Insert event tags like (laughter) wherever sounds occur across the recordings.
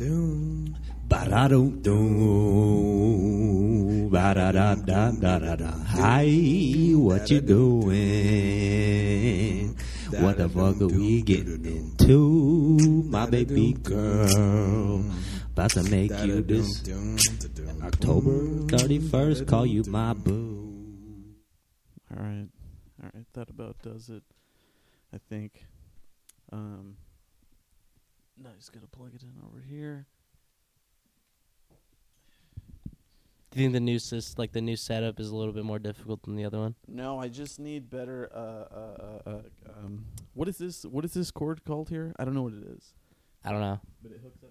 Doom, ba da doom, doom, ba da da da da da da. Hi, what you doing? What the fuck are we getting into, my baby girl? About to make you this October thirty first. Call you my boo. All right, all right. That about does it. I think. Um. Now just gonna plug it in over here. Do you think the new sys- like the new setup is a little bit more difficult than the other one? No, I just need better. Uh, uh, uh, uh, um, what is this? What is this cord called here? I don't know what it is. I don't know. But it hooks up.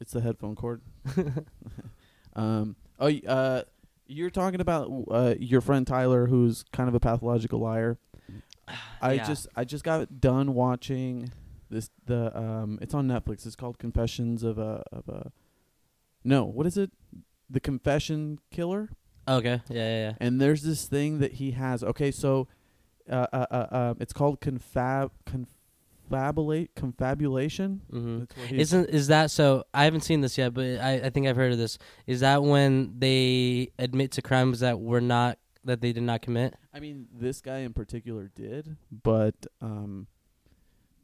It's the headphone cord. (laughs) um. Oh. Uh. You're talking about uh, your friend Tyler, who's kind of a pathological liar. (sighs) I Yeah. just I just got done watching this the um it's on Netflix. It's called Confessions of a of a No, what is it? The Confession Killer? Okay. Yeah, yeah, yeah. And there's this thing that he has. Okay, so uh uh, uh, uh it's called confab confabulate confabulation. hmm he's- Isn't is that so? I haven't seen this yet, but I, I think I've heard of this. Is that when they admit to crimes that were not that they did not commit? I mean, this guy in particular did, but um,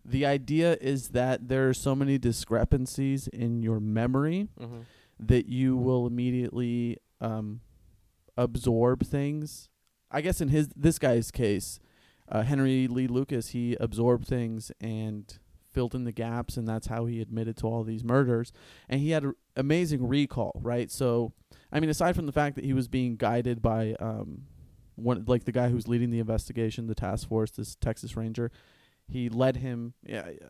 the idea is that there are so many discrepancies in your memory Mm-hmm. that you will immediately um, absorb things. I guess in his this guy's case, uh, Henry Lee Lucas, he absorbed things and filled in the gaps, and that's how he admitted to all these murders. And he had an amazing recall, right? So, I mean, aside from the fact that he was being guided by um, one like the guy who's leading the investigation, the task force, this Texas Ranger, he led him. Yeah, uh,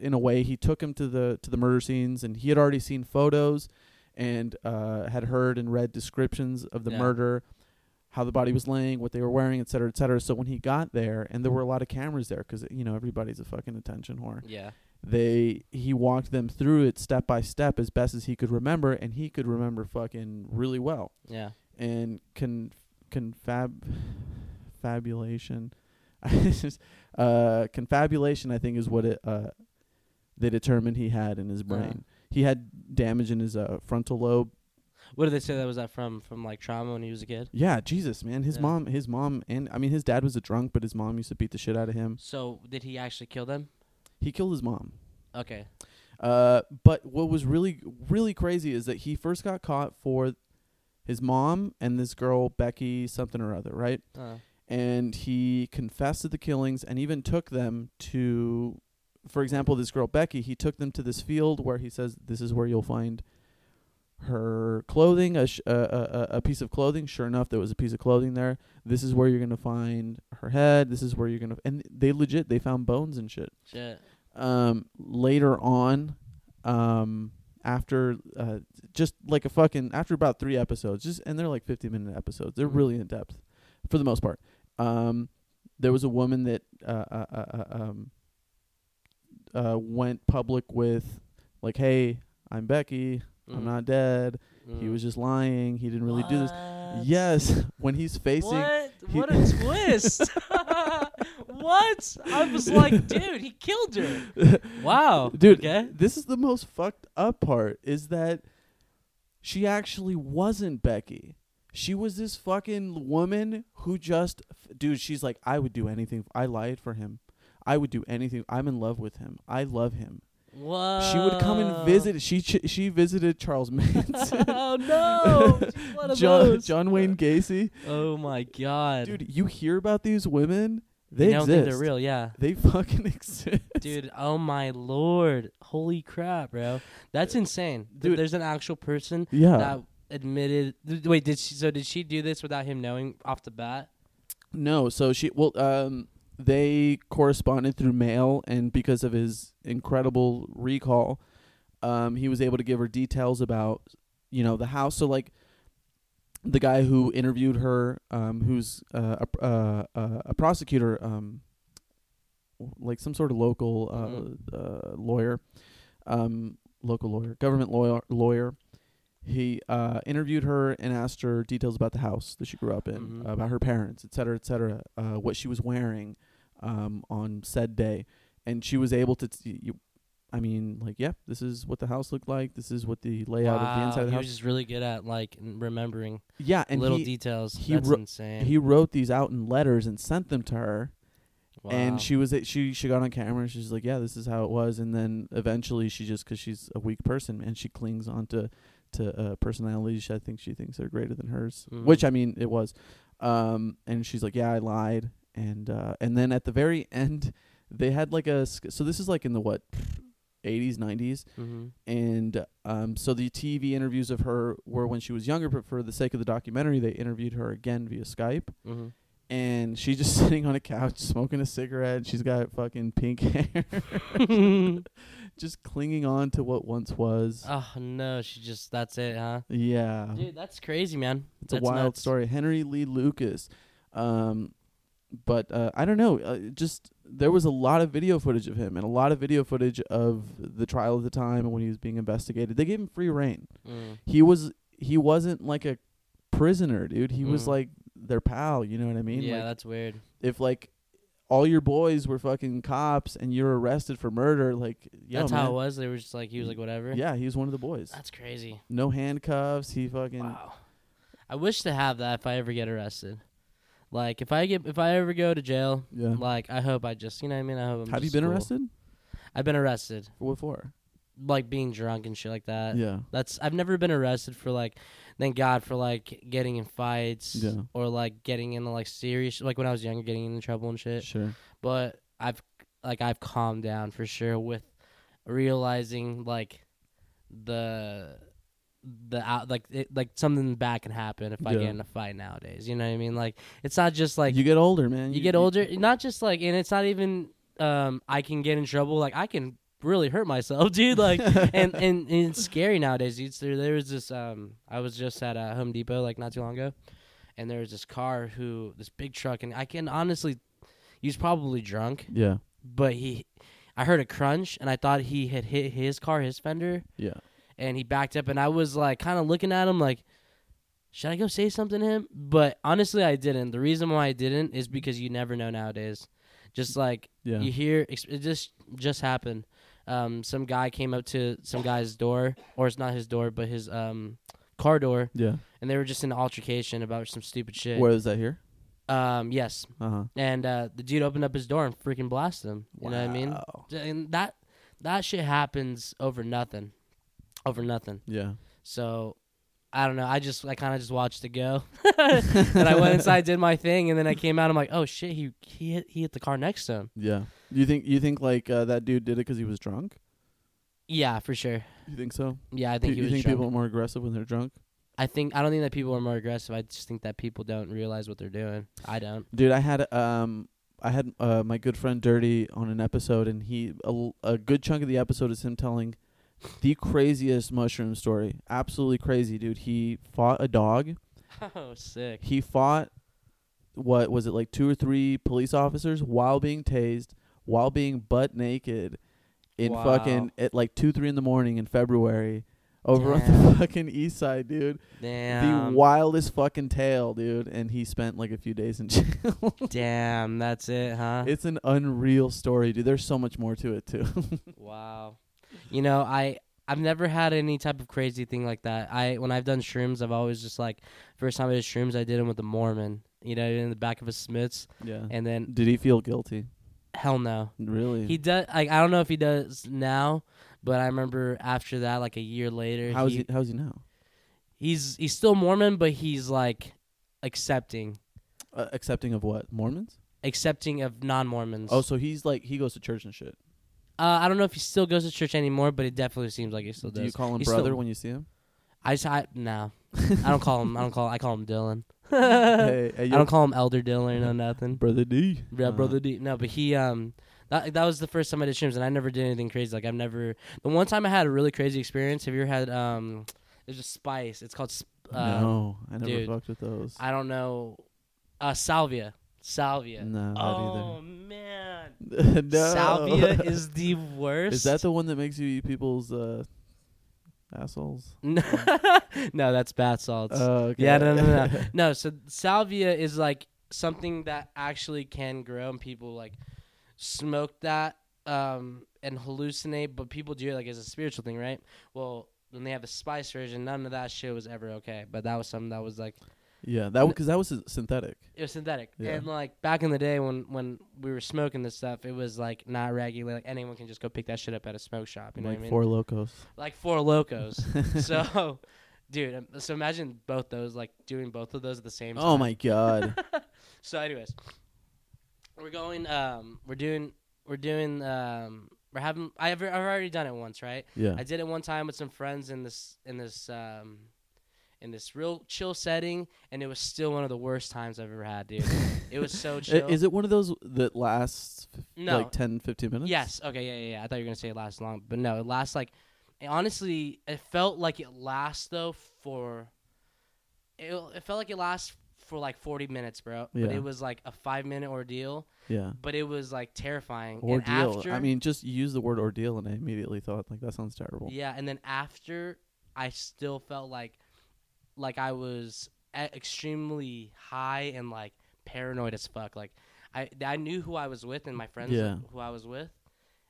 in a way, he took him to the to the murder scenes, and he had already seen photos and uh, had heard and read descriptions of the Yeah. murder, how the body was laying, what they were wearing, et cetera, et cetera. So when he got there, and there were a lot of cameras there, because you know everybody's a fucking attention whore. Yeah. They he walked them through it step by step as best as he could remember, and he could remember fucking really well. Yeah. And con confab fabulation, (laughs) uh, confabulation, I think is what it uh they determined he had in his Uh-huh. brain. He had damage in his uh, frontal lobe. What did they say that was that from? From like trauma when he was a kid? Yeah, Jesus, man. His Yeah. mom, his mom, and I mean, his dad was a drunk, but his mom used to beat the shit out of him. So did he actually kill them? He killed his mom. Okay. Uh, but what was really, really crazy is that he first got caught for his mom and this girl Becky something or other, right? Uh, And he confessed to the killings and even took them to, for example, this girl Becky. He took them to this field where he says this is where you'll find her clothing, a, sh- a, a, a piece of clothing. Sure enough, there was a piece of clothing there. This is where you're gonna find her head. This is where you're gonna, and they legit they found bones and shit shit. um later on um after uh just like a fucking after about three episodes just and they're like 50 minute episodes they're Mhm. really in depth for the most part um there was a woman that uh, uh, uh, uh um uh went public with like hey i'm becky i'm Mhm. not dead he Mhm. was just lying he didn't really do this yes (laughs) when he's facing What? he- What a (laughs) twist! (laughs) what? I was like, dude, he killed her. Wow, Dude, Okay. this is the most fucked up part is that she actually wasn't Becky. She was this fucking woman who just dude, she's like I would do anything. I lied for him. I would do anything. I'm in love with him. I love him. Whoa. She would come and visit. She ch- she visited Charles (laughs) Manson. oh no! She's one of John. John Wayne Gacy. Oh my god, Dude, you hear about these women? They you don't exist. think they're real? Yeah, They fucking (laughs) exist. dude. Oh my lord! Holy crap, bro! That's uh, insane. Th- Dude. There's an actual person Yeah. that admitted. th- Wait, did she? So did she do this without him knowing off the bat? No, so she well um they corresponded through mail and because of his incredible recall, um he was able to give her details about you know the house so like the guy who interviewed her um who's uh, a uh, uh, a prosecutor um like some sort of local uh, uh lawyer um local lawyer government lawyer lawyer he uh, interviewed her and asked her details about the house that she grew up in, Mhm. about her parents, et cetera, et cetera, uh, what she was wearing um, on said day, and she was able to. T- you, I mean, like, yeah, this is what the house looked like. This is what the layout of the inside of the he house. was just really good at like remembering yeah, and little he details. he That's wro- insane. he wrote these out in letters and sent them to her. wow. And she was she she got on camera and she's like, yeah, this is how it was. And then eventually she just because she's a weak person and she clings onto to uh, personalities. I think she thinks they're greater than hers, Mhm. which I mean it was. Um, and she's like, yeah, I lied. And uh, and then at the very (laughs) end, they had like a sk- so this is like in the what. 80s 90s hmm and um, so the TV interviews of her were when she was younger, but for the sake of the documentary, they interviewed her again via Skype hmm and she's just (laughs) sitting on a couch smoking a cigarette. She's got fucking pink (laughs) hair, (laughs) just clinging on to what once was. oh no, she just that's it, huh? yeah, Dude, that's crazy, man. it's a wild nuts. story. Henry Lee Lucas, um, but uh, I don't know. Uh, just there was a lot of video footage of him and a lot of video footage of the trial at the time and when he was being investigated. They gave him free reign. Mm. He was he wasn't like a prisoner, dude. He was Mm. like their pal. You know what I mean? yeah, Like, that's weird. if like all your boys were fucking cops and you're arrested for murder, like yo, that's man. how it was. They were just like he was like whatever. Yeah, he was one of the boys. That's crazy. No handcuffs. He fucking Wow. I wish to have that if I ever get arrested. Like if I get if I ever go to jail, yeah. like I hope I just you know what I mean. I hope I'm Have you been cool. arrested? I've been arrested, For what for? Like being drunk and shit like that. yeah. That's I've never been arrested for like, thank God for like getting in fights Yeah. or like getting into like serious like when I was younger getting into trouble and shit. Sure. But I've like I've calmed down for sure with realizing like the the out like it, like something bad can happen if I get in a fight nowadays. You know what I mean? Like it's not just like you get older, man. you get older not just like and it's not even um i can get in trouble like i can really hurt myself (laughs) dude like and, (laughs) and and it's scary nowadays dude so there was this um i was just at uh, home depot like not too long ago and there was this car who this big truck and i can honestly he was probably drunk Yeah. but he i heard a crunch and i thought he had hit his car his fender Yeah. and he backed up and I was like kind of looking at him like should I go say something to him? But honestly I didn't. The reason why I didn't is because you never know nowadays. Just like Yeah. you hear it just just happened. Um some guy came up to some guy's door or it's not his door but his um car door yeah. and they were just in an altercation about some stupid shit. Where is that here? Um yes. Uh huh. And uh the dude opened up his door and freaking blasted him. You know what I mean? Wow. And that that shit happens over nothing. Over nothing. Yeah. So I don't know. I just I kind of just watched it go, (laughs) and I went inside, did my thing, and then I came out. I'm like, oh shit, he he hit, he hit the car next to him. Yeah. You think you think like uh, that dude did it because he was drunk? Yeah, for sure. You think so? Yeah, I think he was drunk. Do you was think drunk. people are more aggressive when they're drunk? I think I don't think that people are more aggressive. I just think that people don't realize what they're doing. I don't. Dude, I had um I had uh, my good friend Dirty on an episode and he a, a good chunk of the episode is him telling the craziest mushroom story. Absolutely crazy, dude. He fought a dog. (laughs) Oh, sick. He fought what was it like two or three police officers while being tased, while being butt naked in Wow. fucking at like 2 3 in the morning in February over on the fucking east side, dude. Damn. The wildest fucking tale, dude, and he spent like a few days in (laughs) jail. Damn, that's it, huh? It's an unreal story, dude. There's so much more to it too. (laughs) wow. You know, I I've never had any type of crazy thing like that. I when I've done shrooms, I've always just like first time I did shrooms, I did them with a Mormon. You know, in the back of a Smiths, yeah. and then Did he feel guilty? hell no. Really? He does. Like I don't know if he does now, but I remember after that, like a year later, how's he, he? How's he now? he's he's still Mormon, but he's like accepting, Uh, accepting of what? Mormons? accepting of non-Mormons. Oh, so he's like he goes to church and shit. Uh, I don't know if he still goes to church anymore, but it definitely seems like he still does. Do you call him He's brother still- when you see him? I just I no, (laughs) I don't call him. I don't call. I call him Dylan. (laughs) hey, hey, I yo, don't call him Elder Dylan or no nothing. brother D. Yeah, Uh, brother D. No, but he um that that was the first time I did shrooms, and I never did anything crazy. Like I've never. The one time I had a really crazy experience. Have you ever had um? There's a spice. It's called. sp- Uh, no, I never dude, fucked with those. I don't know. Uh, salvia. Salvia. no, Oh man, (laughs) no. salvia (laughs) is the worst. Is that the one that makes you eat people's uh, assholes? (laughs) no, no, that's bath salts. Oh, okay. Yeah, no, no, no, no. no, so salvia is like something that actually can grow, and people like smoke that um, and hallucinate, but people do it like as a spiritual thing, right? Well, when they have the spice version, none of that shit was ever okay. But that was something that was like Yeah, that because that was synthetic. it was synthetic. Yeah. And like back in the day when when we were smoking this stuff, it was like not regular. Like anyone can just go pick that shit up at a smoke shop. You know like what I mean? Four Lokos. like Four Lokos. (laughs) so, dude, um, so imagine both those, like doing both of those at the same time. Oh my god. (laughs) So, anyways, we're going. Um, we're doing. We're doing. Um, we're having. I've I've already done it once, right? Yeah. I did it one time with some friends in this in this um, in this real chill setting, and it was still one of the worst times I've ever had, dude. (laughs) it was so chill. Is it one of those that lasts f- No. like 10, 15 minutes? Yes. Okay. Yeah, yeah. Yeah. I thought you were gonna say it lasts long, but no, it lasts like. Honestly, it felt like it lasts though for. It, it felt like it lasts for like forty minutes, bro. Yeah. But it was like a five minute ordeal. Yeah. But it was like terrifying. And Ordeal. after, I mean, just use the word ordeal, and I immediately thought like that sounds terrible. Yeah, and then after, I still felt like, like I was extremely high and like paranoid as fuck. Like, I I knew who I was with and my friends Yeah. who I was with,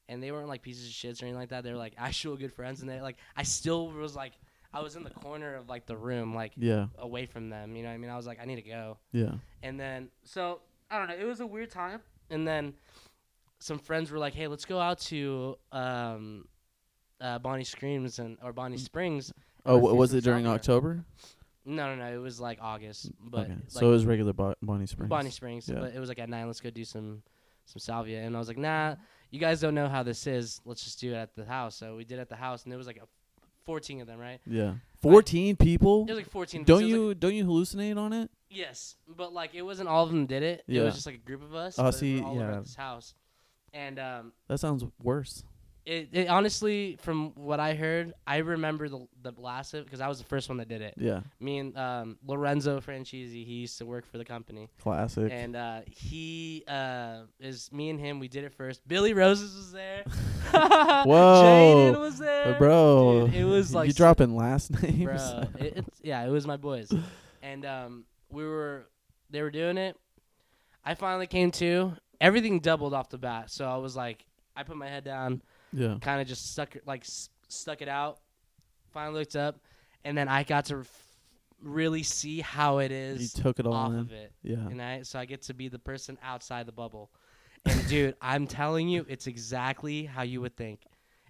and they weren't like pieces of shits or anything like that. They were like (laughs) actual good friends, and they like I still was like I was in the corner of like the room, like Yeah. away from them. You know what I mean? I was like I need to go. Yeah. And then so I don't know. It was a weird time. And then some friends were like, "Hey, let's go out to um, uh, Bonnie Screams and or Bonnie Springs." Oh, Let's wa- do was it during shopping. October? No, no, no. It was like August, but okay. like so it was regular Bo- Bonnie Springs. Bonnie Springs. Yeah. But it was like at nine. Let's go do some some salvia. And I was like, "Nah, you guys don't know how this is. Let's just do it at the house." So we did it at the house, and there was like a fourteen of them, right? Yeah. Fourteen people. It was like fourteen. Don't so it was, like- you don't you hallucinate on it? Yes, but like it wasn't all of them did it. It was just like a group of us. Oh, but see, we were all yeah. this house, and um, That sounds worse. It, it honestly, from what I heard, I remember the the last of because I was the first one that did it. Yeah. Me and um, Lorenzo Francesi, he used to work for the company, Classic. and uh, he uh, is me and him. We did it first. Billy Roses was there. (laughs) Whoa. Jaden was there, bro, Dude, it was like you dropping last (laughs) names. bro. it, it's yeah, it was my boys, (laughs) and um, we were they were doing it. I finally came to. Everything doubled off the bat, so I was like, I put my head down, yeah. kind of just stuck like s- stuck it out. Finally looked up, and then I got to f- really see how it is. You took it all off in. of it, Yeah. and I so I get to be the person outside the bubble. And (laughs) dude, I'm telling you, it's exactly how you would think.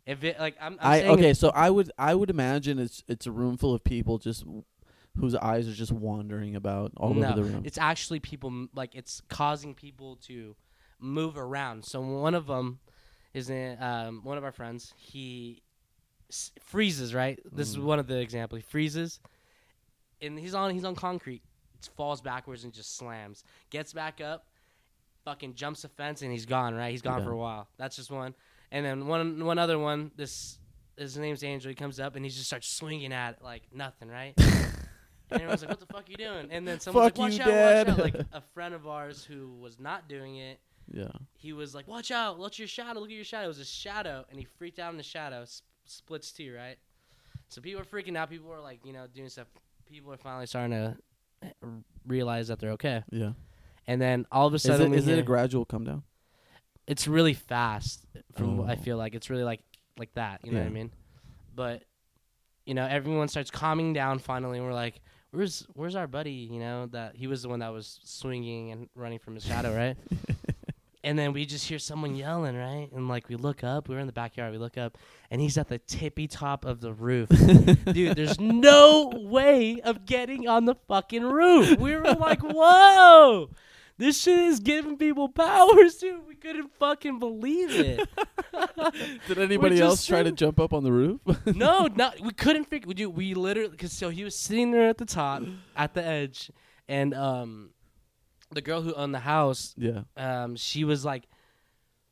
If it like I'm, I'm I okay, so I would I would imagine it's it's a room full of people just whose eyes are just wandering about all no, over the room. It's actually people like it's causing people to move around. So one of them is in, um, one of our friends. He s- freezes. Right. This is Mm. one of the example. He freezes, and he's on he's on concrete. Falls backwards and just slams. Gets back up, fucking jumps a fence and he's gone. Right. He's gone Yeah. for a while. That's just one. And then one one other one. This his name's Angel. He comes up and he just starts swinging at like nothing. Right. (laughs) And everyone's like, "What the fuck you doing?" And then (laughs) someone's Fuck like, "Watch you, out, Dad." watch out!" Like a (laughs) friend of ours who was not doing it, yeah. he was like, "Watch out! Watch your shadow! Look at your shadow!" It was a shadow, and he freaked out in the shadow. S- splits two, right? So people are freaking out. People are like, you know, doing stuff. People are finally starting to eh, realize that they're okay. Yeah. And then all of a sudden, it we is it a gradual come down? it's really fast. From what I Oh. feel like, it's really like like that. You know what I mean? But you know, everyone starts calming down finally, and we're like, "Where's where's our buddy?" You know that he was the one that was swinging and running from his shadow, right? (laughs) and then we just hear someone yelling, right? And like we look up, we were in the backyard. We look up, and he's at the tippy top of the roof, (laughs) dude. There's no way of getting on the fucking roof. We were like, "Whoa!" This shit is giving people powers, (laughs) dude. We couldn't fucking believe it. (laughs) Did anybody else try to jump up on the roof? no, not we couldn't figure. We do. We literally because so he was sitting there at the top, at the edge, and um, the girl who owned the house, yeah. um, she was like,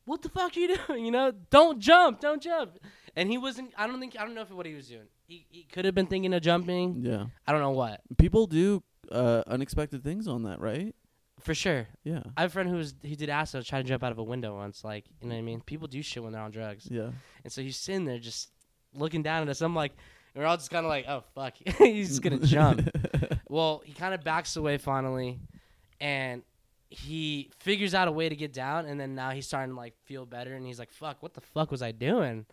"What the fuck are you (laughs) doing? You know, don't jump, don't jump." And he wasn't. I don't think. I don't know if what he was doing. He he could have been thinking of jumping. Yeah. I don't know what People do uh, unexpected things on that, right? for sure. Yeah. I have a friend who was he did acid, tried to jump out of a window once. Like you know what I mean? People do shit when they're on drugs. Yeah. And so he's sitting there just looking down at us. I'm like, we're all just kind of like, oh fuck, (laughs) he's just gonna (laughs) jump. well, he kind of backs away finally, and he figures out a way to get down, and then now he's starting to like feel better, and he's like, "Fuck, what the fuck was I doing?"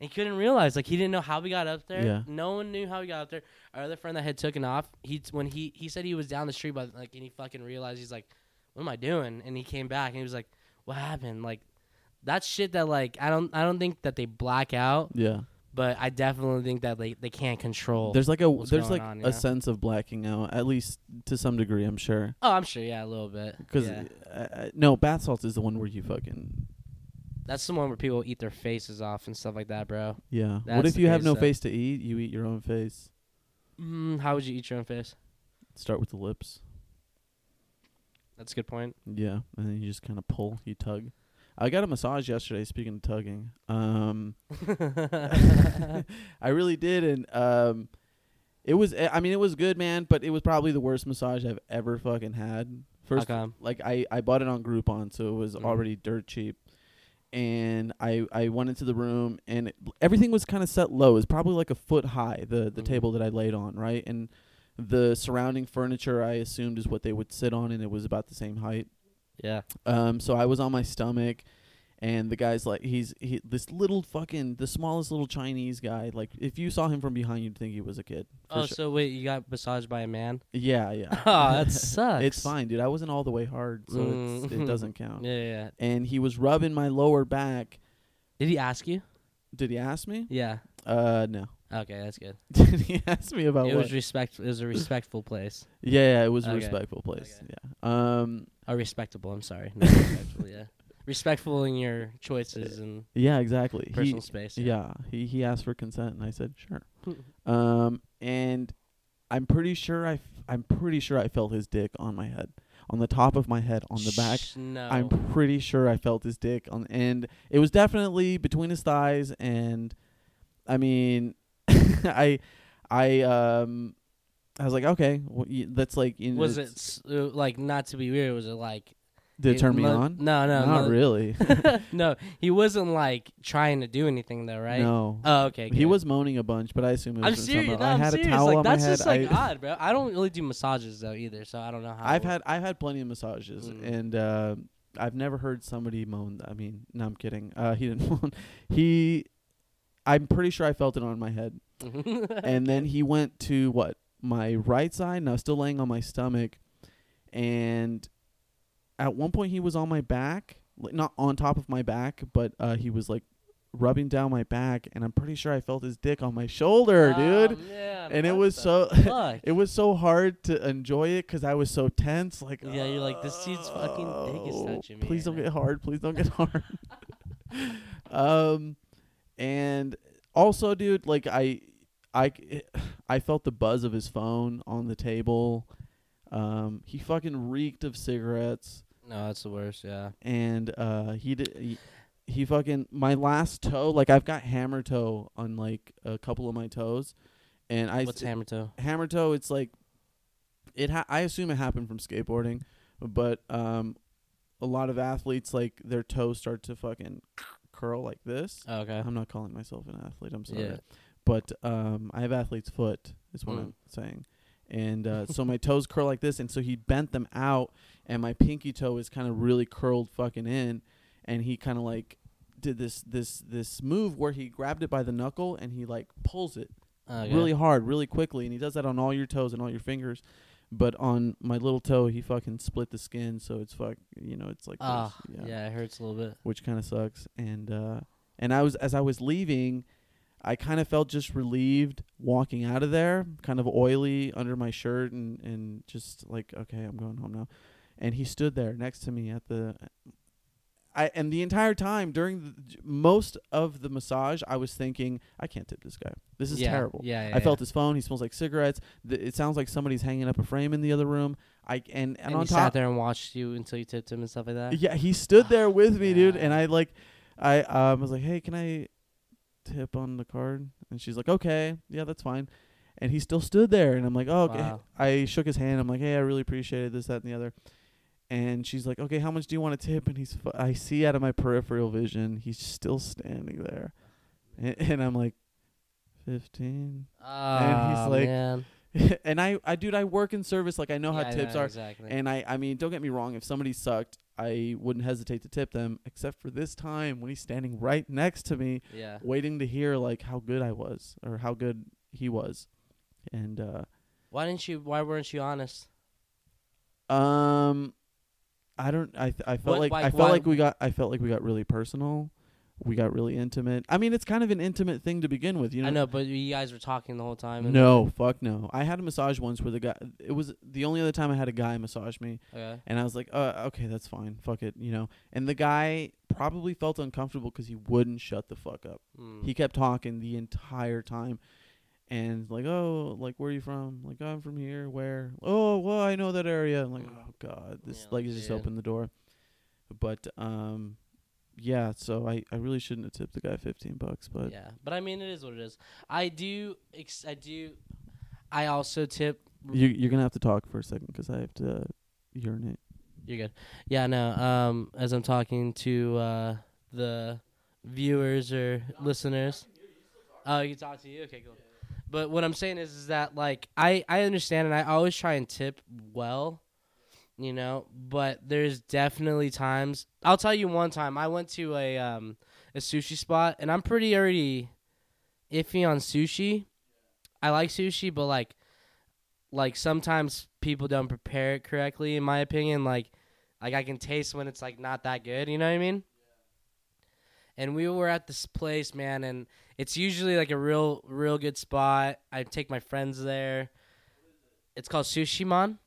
And he couldn't realize, like, he didn't know how we got up there. Yeah. No one knew how we got up there. Our other friend that had taken off, he when he he said he was down the street, but like, and he fucking realized he's like, "What am I doing?" And he came back, and he was like, "What happened?" Like, that shit that like I don't I don't think that they black out, Yeah. But I definitely think that they they can't control. There's like a there's like on, a yeah. sense of blacking out, at least to some degree, I'm sure. oh, I'm sure, yeah, a little bit. Because yeah. uh, no, bath salts is the one where you fucking That's the one where people eat their faces off and stuff like that, bro. yeah. what if you have no face to eat? You eat your own face. Mm, how would you eat your own face? Start with the lips. That's a good point. Yeah, and then you just kind of pull, you tug. I got a massage yesterday. Speaking of tugging, um, (laughs) (laughs) I really did, and um, it was. I mean, it was good, man. But it was probably the worst massage I've ever fucking had. First, come? like I I bought it on Groupon, so it was Mhm. already dirt cheap. And I I went into the room, and it, everything was kind of set low. It was probably like a foot high. The the Mhm. table that I laid on, right, and the surrounding furniture I assumed is what they would sit on, and it was about the same height. Yeah. Um, so I was on my stomach, and the guy's like, he's he this little fucking the smallest little Chinese guy. Like if you saw him from behind, you'd think he was a kid. for Oh, sure. so wait, you got massaged by a man? yeah, yeah. (laughs) Oh, that (laughs) sucks. it's fine, dude. I wasn't all the way hard, so it's, it Mm. doesn't (laughs) count. Yeah, yeah, yeah. And he was rubbing my lower back. Did he ask you? Did he ask me? Yeah. Uh, no. Okay, that's good. (laughs) He ask me about it what? was respect. It was a respectful place. (laughs) yeah, yeah, it was a Okay. respectful place. Okay. Yeah. Um. Oh, respectable. I'm sorry. (laughs) Not respectful. Yeah. Respectful in your choices and Yeah, exactly. He- personal space. Yeah, he he asked for consent, and I said sure. Um, and I'm pretty sure I f- I'm pretty sure I felt his dick on my head, on the top of my head, on the back. No. I'm pretty sure I felt his dick on, and it was definitely between his thighs. And I mean, (laughs) I I um I was like, okay, well, y- that's like you was it s- uh, like not to be weird? Was it like did it turn me mo- on? No, no, not no. really. (laughs) no, he wasn't like trying to do anything though, right? No. Oh, okay. He good. was moaning a bunch, but I assume it was I'm from serious. somewhere. No, I I'm had serious. a towel like on that's my head. just like I, odd, bro. I don't really do massages though either, so I don't know how. I've had I've had plenty of massages, Mm. and uh, I've never heard somebody moan. I mean, no, I'm kidding. Uh, (laughs) he didn't moan. He, I'm pretty sure I felt it on my head. (laughs) and then he went to what my right side, and I was still laying on my stomach, and at one point he was on my back, like, not on top of my back, but uh, he was like rubbing down my back, and I'm pretty sure I felt his dick on my shoulder, dude. Oh, man, And it was so- (laughs) It was so hard to enjoy it because I was so tense. Like, Yeah, you're like, this dude's fucking dick is "Oh, touching me Please don't now." get hard. Please don't get (laughs) hard. um, and also, dude, like I, I, (sighs) I felt the buzz of his phone on the table. Um, he fucking reeked of cigarettes, no, that's the worst. Yeah. and uh, he did. He, he fucking my last toe, like I've got hammer toe on like a couple of my toes, and I What's hammer toe? hammer toe it's like it ha- i assume it happened from skateboarding but um a lot of athletes like their toes start to fucking curl like this Oh, okay. i'm not calling myself an athlete i'm sorry Yeah. But um i have athlete's foot is what Mm. i'm saying and uh, so (laughs) my toes curl like this and so he bent them out and my pinky toe is kind of really curled fucking in and he kind of like did this this this move where he grabbed it by the knuckle and he like pulls it Okay. really hard, really quickly, and he does that on all your toes and all your fingers. But on my little toe, he fucking split the skin, so it's fuck, you know, it's like Ah, this, yeah. it hurts a little bit. which kind of sucks. And uh, and I was as I was leaving, I kind of felt just relieved walking out of there, kind of oily under my shirt, and and just like okay, I'm going home now. And he stood there next to me at the. I and the entire time during the, most of the massage, I was thinking, I can't tip this guy. This is yeah. terrible. Yeah, yeah I felt yeah. his phone. He smells like cigarettes. Th- it sounds like somebody's hanging up a frame in the other room. I and and, And, on he top, sat there and watched you until you tipped him and stuff like that. yeah, he stood there with me, dude. And I like, I um, was like, hey, can I tip on the card? And she's like, okay, yeah, that's fine. And he still stood there, and I'm like, oh, okay. Wow. I shook his hand. I'm like, hey, I really appreciated this, that, and the other. And she's like, okay, how much do you want to tip? And he's, fu- I see out of my peripheral vision, he's still standing there, and, (laughs) and I'm like, fifteen. Oh, he's ah, like- man. (laughs) and I, I, dude, I work in service. Like I know Yeah, how I tips know, are. exactly. And I, I mean, don't get me wrong. If somebody sucked, I wouldn't hesitate to tip them. Except for this time when he's standing right next to me, yeah. waiting to hear like how good I was or how good he was. And uh, Why didn't you? Why weren't you honest? um, I don't. I th- I felt What- like, like, I felt like we got. I felt like we got really personal. We got really intimate. I mean, it's kind of an intimate thing to begin with. You know. I know, but you guys were talking the whole time. No, fuck no. I had a massage once where the guy. It was the only other time I had a guy massage me. Okay. And I was like, uh, okay, that's fine. Fuck it, you know. And the guy probably felt uncomfortable because he wouldn't shut the fuck up. Mm. He kept talking the entire time. And like, oh, like where are you from? Like, I'm from here. Where? Oh, well, I know that area. I'm like, oh god, this Yeah, like just opened the door. But um, yeah. So I I really shouldn't have tipped the guy fifteen bucks. But yeah, but I mean, it is what it is. I do. Ex- I do. I also tip. you you're gonna have to talk for a second because I have to urinate. You're good. Yeah, no. Um, as I'm talking to uh the viewers or listeners. Oh, you can talk to you. Okay, cool. But what I'm saying is, is that like I I understand and I always try and tip well, you know. But there's definitely times. I'll tell you one time I went to a um a sushi spot and I'm pretty already iffy on sushi. I like sushi, but like like sometimes people don't prepare it correctly in my opinion. Like like I can taste when it's like not that good. You know what I mean? And we were at this place, man, and it's usually like a real, real good spot. I take my friends there. It's called Sushimon.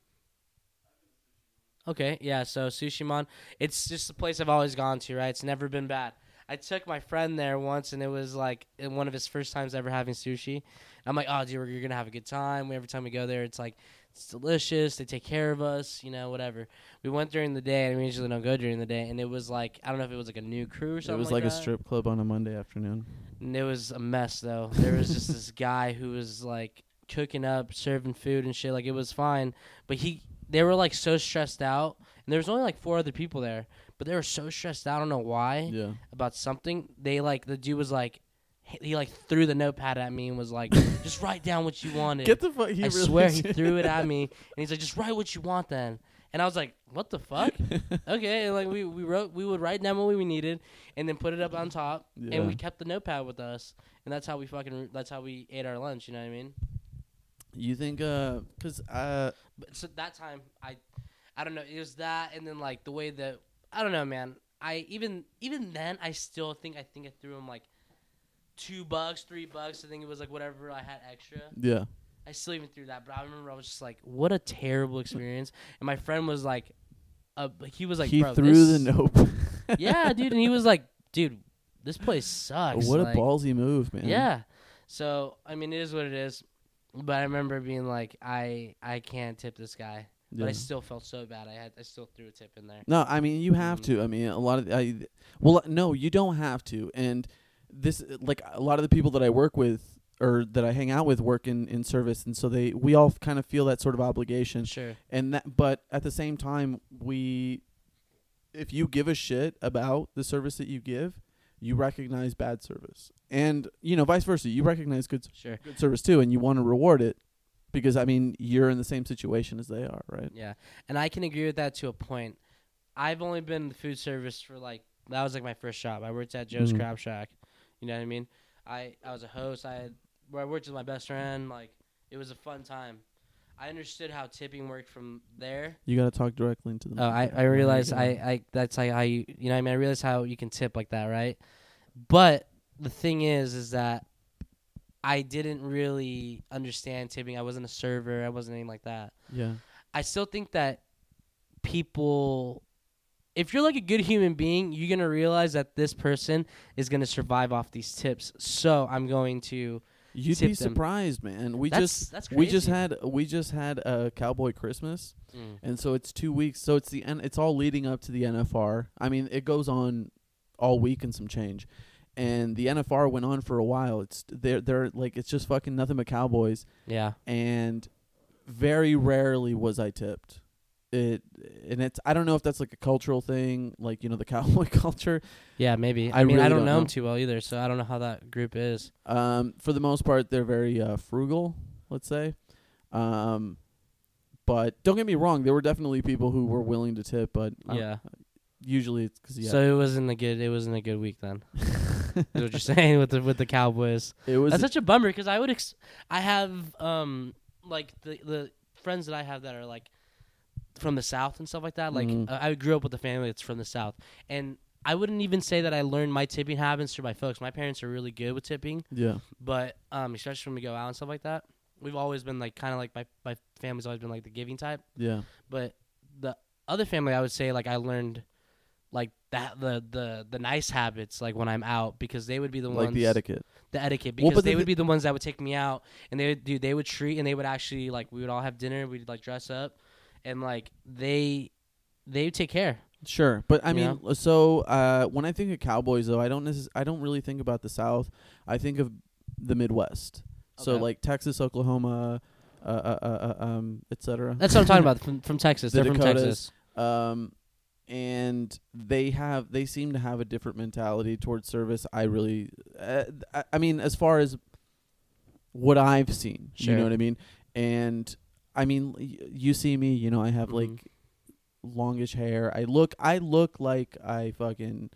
Okay, yeah, so Sushimon. It's just a place I've always gone to, right? It's never been bad. I took my friend there once, and it was like one of his first times ever having sushi. I'm like, oh, dude, you're gonna have a good time. Every time we go there, it's like it's delicious. They take care of us, you know, whatever. We went during the day, and we usually don't go during the day. And it was like I don't know if it was like a new crew or something. It was like, a that. strip club on a Monday afternoon. And it was a mess though. There was just this guy who was like cooking up, serving food and shit. Like it was fine, but he they were like so stressed out, and there was only like four other people there, but they were so stressed out. I don't know why Yeah. about something. They like the dude was like. He like threw the notepad at me and was like, (laughs) "Just write down what you wanted." Get the fuck. I really swear he threw it at (laughs) me, and he's like, "Just write what you want then." And I was like, "What the fuck?" (laughs) okay, and like we, we wrote, we would write down what we needed, and then put it up on top, Yeah. and we kept the notepad with us, and that's how we fucking, that's how we ate our lunch. You know what I mean? You think, uh, cause uh, But so that time, I, I don't know, it was that, and then like the way that I don't know, man. I even even then, I still think I think I threw him like two bucks, three bucks. I think it was like whatever I had extra. yeah, I still even threw that, but I remember I was just like, "What a terrible experience!" And my friend was like, "Uh, he was like, he threw the nope." (laughs) yeah, dude," and he was like, "Dude, this place sucks." what like, a ballsy move, man. Yeah. So I mean, it is what it is. But I remember being like, "I I can't tip this guy," but I still felt so bad. I had I still threw a tip in there. No, I mean you have Mm. to. I mean a lot of I, well, no, you don't have to. And this, like a lot of the people that I work with or that I hang out with work in in service, and so they we all kind of feel that sort of obligation. Sure. And that, but at the same time, we, if you give a shit about the service that you give, you recognize bad service, and you know vice versa. You recognize good Sure. good service too, and you want to reward it because I mean you're in the same situation as they are, right? Yeah, and I can agree with that to a point. I've only been in the food service for like that was like my first job. I worked at Joe's Mhm. Crab Shack. You know what I mean? I I was a host. I had where I worked with my best friend. Like it was a fun time. I understood how tipping worked from there. You got to talk directly into the. Oh, I. I realized I, I that's like how you you know I mean I realized how you can tip like that right, but the thing is is that I didn't really understand tipping. I wasn't a server. I wasn't anything like that. Yeah. I still think that people, if you're like a good human being, you're gonna realize that this person is gonna survive off these tips. So I'm going to. You'd tip be them. surprised, man. We that's, just that's we just had we just had a cowboy Christmas, Mm. and so it's two weeks. So it's the N- it's all leading up to the NFR. I mean, it goes on all week and some change, and the NFR went on for a while. It's they're they're like it's just fucking nothing but cowboys, Yeah. and very rarely was I tipped. It and it's I don't know if that's like a cultural thing, like you know the (laughs) cowboy culture. Yeah, maybe. I I, mean, I don't don't know know. them too well either, so I don't know how that group is. Um, for the most part, they're very uh, frugal. Let's say, Um, but don't get me wrong, there were definitely people who were willing to tip, but I Yeah. usually it's because yeah, So it wasn't a good. It wasn't a good week then. (laughs) Is what you're saying with the with the Cowboys? it was That's such a bummer because I would. Ex- I have um like the the friends that I have that are like from the south and stuff like that. Like Mhm. uh, I grew up with a family that's from the south, and I wouldn't even say that I learned my tipping habits through my folks. My parents are really good with tipping, yeah, but um especially when we go out and stuff like that. We've always been like kind of like my my family's always been like the giving type. yeah, But the other family, I would say, like I learned like that the the the nice habits like when I'm out because they would be the like ones the etiquette. the etiquette because but they the would be the ones that would take me out and they would do they would treat and they would actually like we would all have dinner we'd like dress up and like they they take care Sure, but I mean, so uh, when I think of Cowboys, though, I don't necess- I don't really think about the South. I think of the Midwest. So like Texas, Oklahoma, uh, uh, uh, uh, um, etc. that's what I'm talking about (laughs) from, from Texas The they're from Texas Um, and they have they seem to have a different mentality towards service. I really, uh, I, I mean, as far as what I've seen, you know what I mean. And I mean, y- you see me, you know, I have Mhm. like longish hair. I look, I look like I fucking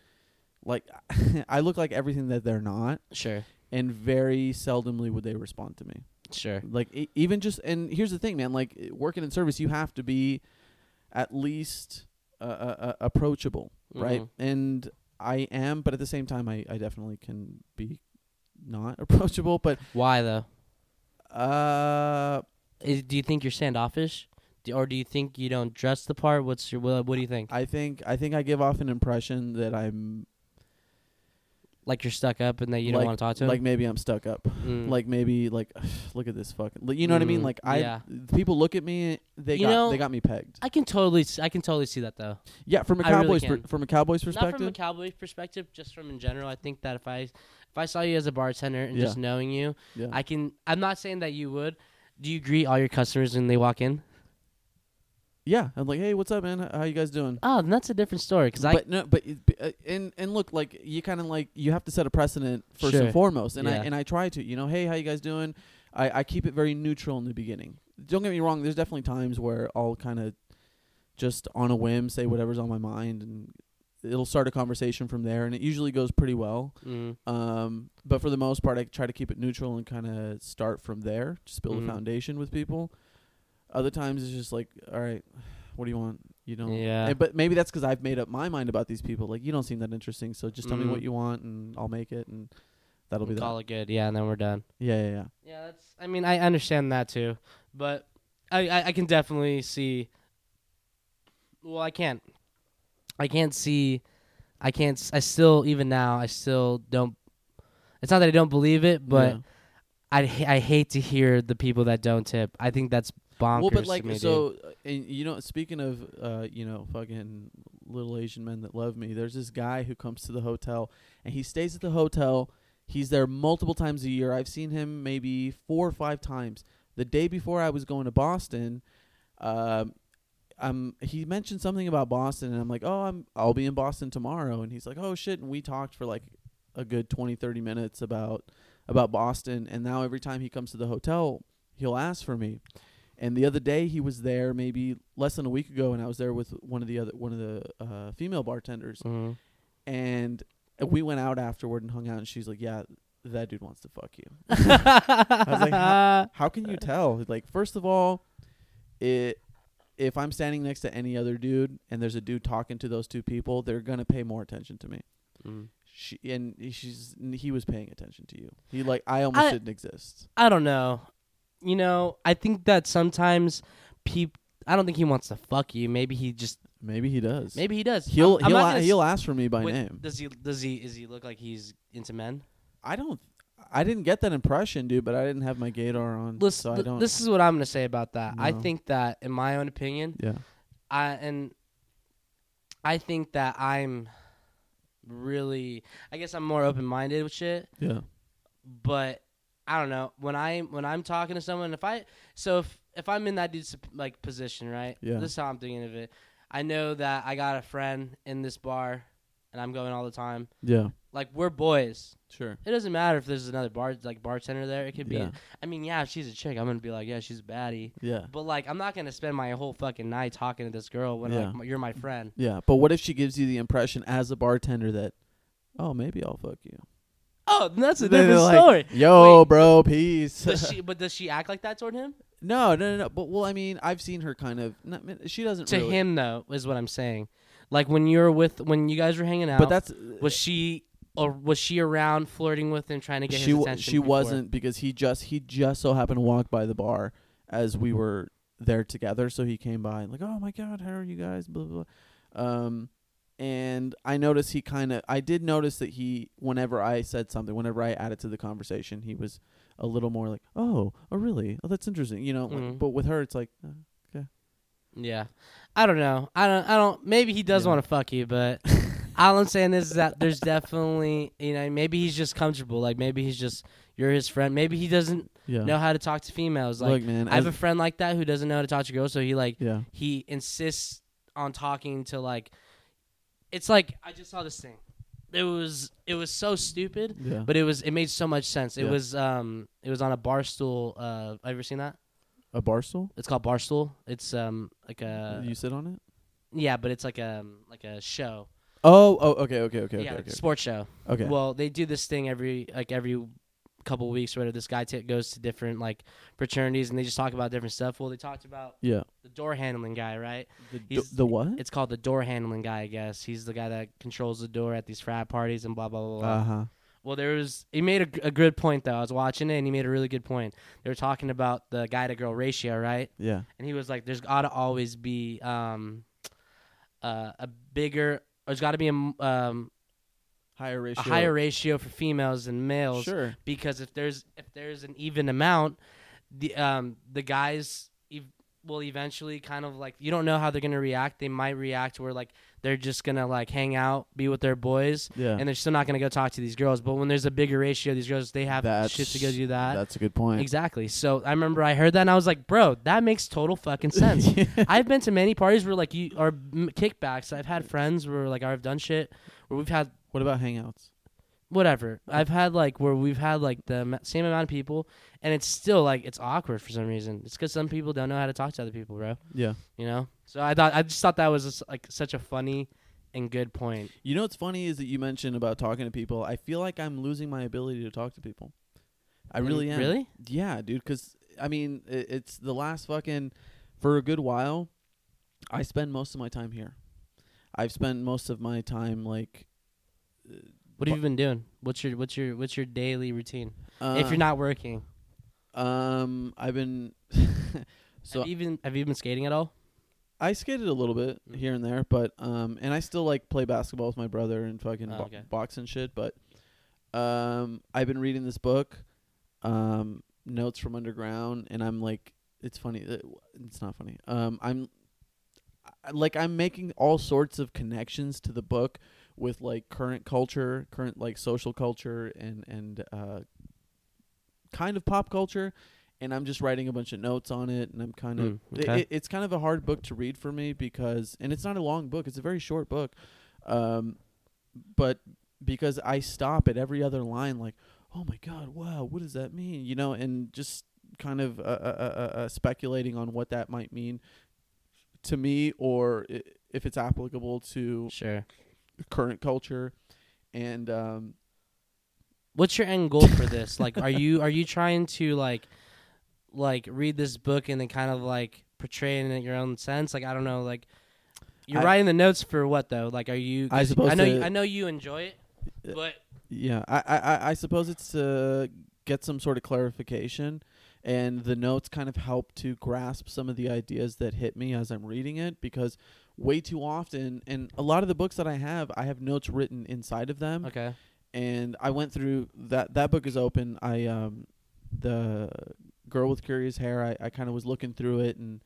like (laughs) I look like everything that they're not. sure And very seldomly would they respond to me sure like e- even just and here's the thing man like working in service you have to be at least uh, uh, uh, approachable right Mhm. and i am but at the same time i, I definitely can be not (laughs) approachable but why though uh Is, do you think you're standoffish do, or do you think you don't dress the part what's your what, what do you think i think i think i give off an impression that i'm like you're stuck up and that you don't want to talk to him. like maybe i'm stuck up Mm. like maybe like (sighs) look at this fucking you know what i mean Mm, like i yeah. people look at me they You got know, they got me pegged I can totally I can totally see that though yeah from a I really cowboys per, from a cowboys perspective. Not from a Cowboys perspective, just from in general. I think that if I if I saw you as a bartender and Yeah. just knowing you, yeah I can. I'm not saying that you would. Do you greet all your customers when they walk in? Yeah, I'm like, hey, what's up, man? How you guys doing? Oh, then that's a different story. Because I but no, but uh, and and look, like you kind of like you have to set a precedent first Sure. and foremost, and I and I try to, you know, hey, how you guys doing? I I keep it very neutral in the beginning. Don't get me wrong. There's definitely times where I'll kind of just on a whim say whatever's on my mind, and it'll start a conversation from there, and it usually goes pretty well. mm, Um, but for the most part, I try to keep it neutral and kind of start from there, just build Mhm. a foundation with people. Other times it's just like, all right, (sighs) what do you want? You know, Yeah. And- but maybe that's because I've made up my mind about these people. Like, you don't seem that interesting, so just tell me Mhm. what you want, and I'll make it, and that'll be call that. it good. Yeah, and then we're done. Yeah, yeah, yeah. Yeah, that's. I mean, I understand that too, but I I, I can definitely see. Well, I can't. I can't see. I can't. I still even now. I still don't. It's not that I don't believe it, but Yeah. I I hate to hear the people that don't tip. I think that's bonkers. well, but like, me, so, uh, and you know, speaking of, uh, you know, fucking little Asian men that love me. There's this guy who comes to the hotel, and he stays at the hotel. He's there multiple times a year. I've seen him maybe four or five times. The day before I was going to Boston, um, um, he mentioned something about Boston, and I'm like, oh, I'm I'll be in Boston tomorrow, and he's like, oh shit, and we talked for like a good 20, 30 minutes about about Boston, and now every time he comes to the hotel, he'll ask for me. And the other day he was there, maybe less than a week ago, and I was there with one of the other one of the uh, female bartenders, Mhm. and we went out afterward and hung out, and she's like, "Yeah, that dude wants to fuck you." (laughs) I was like, how, how can you (laughs) tell? Like, first of all, it if I'm standing next to any other dude and there's a dude talking to those two people, they're gonna pay more attention to me. Mm. She and she's he was paying attention to you. He like I almost I- didn't exist. I don't know. You know, I think that sometimes people. I don't think he wants to fuck you. Maybe he just Maybe he does. maybe he does. he'll I'm- I'm he'll not a- gonna s- he'll ask for me by Wait, name. Does he? Does he? Is he look like he's into men? I don't. I didn't get that impression, dude. But I didn't have my gaydar on, Listen, so I th- don't. this is what I'm gonna say about that. I No. think that, in my own opinion, yeah. I and I think that I'm really. I guess I'm more open minded with shit, Yeah. but I don't know when I when I'm talking to someone. If I so if if I'm in that dude's like position, right? Yeah. This is how I'm thinking of it. I know that I got a friend in this bar and I'm going all the time. Yeah. Like we're boys. Sure. It doesn't matter if there's another bar like bartender there. It could be. Yeah. I mean, yeah, if she's a chick, I'm gonna be like, yeah, she's a baddie. Yeah. But like, I'm not gonna spend my whole fucking night talking to this girl when Yeah. like, you're my friend. Yeah. But what if she gives you the impression as a bartender that, oh, maybe I'll fuck you? Oh, that's a different like, story. Yo, Wait. bro, peace. Does (laughs) she? But does she act like that toward him? no, no, no, no. But well, I mean, I've seen her kind of. Not, she doesn't To really. him though, is what I'm saying. Like when you're with when you guys were hanging out. But that's was she or was she around flirting with him, trying to get she. his attention? She before? wasn't because he just he just so happened to walk by the bar as we were there together. So he came by and like, oh my god, how are you guys? Blah blah. blah. Um, and I noticed he kind of. I did notice that he, whenever I said something, whenever I added to the conversation, he was a little more like, oh, oh really? Oh, that's interesting. You know. like- Mhm. but with her, it's like, uh, Yeah, I don't know. I don't. I don't. Maybe he does Yeah. want to fuck you, but (laughs) all I'm saying is that there's definitely you know maybe he's just comfortable. Like maybe he's just you're his friend. Maybe he doesn't yeah. know how to talk to females. Like Look, man. I have a friend like that who doesn't know how to talk to girls, so he like yeah. he insists on talking to like. It's like I just saw this thing. It was it was so stupid, Yeah. but it was it made so much sense. It was um it was on a bar stool. Uh, ever seen that? A bar stool. It's called Barstool. It's um like a you sit on it. yeah, but it's like a like a show. Oh, oh, okay, okay, okay, yeah, okay, okay. sports show. Okay. Well, they do this thing every like every couple weeks where this guy t- goes to different like fraternities and they just talk about different stuff. Well, they talked about yeah. the door handling guy, right? The, do- He's- the what? It's called the door handling guy, I guess. He's the guy that controls the door at these frat parties and blah blah blah. blah. Uh huh. Well, there was he made a, a good point though. I was watching it and he made a really good point. They were talking about the guy to girl ratio, right? Yeah. and he was like, "There's got to always be um, uh, a bigger. There's got to be a, um, Higher a higher ratio for females than males Sure. because if there's if there's an even amount, the um the guys will eventually kind of like you don't know how they're gonna react. They might react where like they're just gonna like hang out, be with their boys, Yeah. and they're still not gonna go talk to these girls. But when there's a bigger ratio, these girls they have That's- shit to go do that. That's a good point. Exactly. So I remember I heard that and I was like, bro, that makes total fucking sense. (laughs) I've been to many parties where like you are kickbacks. I've had friends where like I've done shit where we've had What about hangouts? Whatever. I've had like where we've had like the same amount of people and it's still like it's awkward for some reason. It's because some people don't know how to talk to other people, bro. Yeah. You know. So I thought I just thought that was just, like such a funny and good point. You know what's funny is that you mentioned about talking to people. I feel like I'm losing my ability to talk to people. I really am. Really? Yeah, dude. Because I mean, it, it's the last fucking for a good while. I spend most of my time here. I've spent most of my time like. Uh, What have you been doing? What's your what's your what's your daily routine? Uh, if you're not working, um, I've been. (laughs) so have you been have you been skating at all? I skated a little bit Mm. here and there, but um, and I still like play basketball with my brother and fucking Oh, bo- okay. box and shit. But um, I've been reading this book, um, Notes from Underground, and I'm like, it's funny. uh, It's not funny. Um, I'm like I'm making all sorts of connections to the book with like current culture, current like social culture, and and uh, kind of pop culture. And I'm just writing a bunch of notes on it, and I'm kind of Mm, okay. it, it's kind of a hard book to read for me because, and it's not a long book; it's a very short book. Um, but because I stop at every other line, like, "Oh my god, wow, what does that mean?" You know, and just kind of uh, uh, uh, uh, speculating on what that might mean to me, or i- if it's applicable to Sure. Current culture. And um, What's your end goal for this? like, are you are you trying to like like read this book and then kind of like portray it in your own sense? Like, I don't know. Like, you're I- writing the notes for what though? Like, are you? I suppose I know. to- You, I know you enjoy it, Uh, but Yeah, I, I, I- I suppose it's to get some sort of clarification, and the notes kind of help to grasp some of the ideas that hit me as I'm reading it. Because way too often, and a lot of the books that I have, I have notes written inside of them, okay. and I went through that. That book is open. I um, the girl with curious hair. I, I kind of was looking through it and.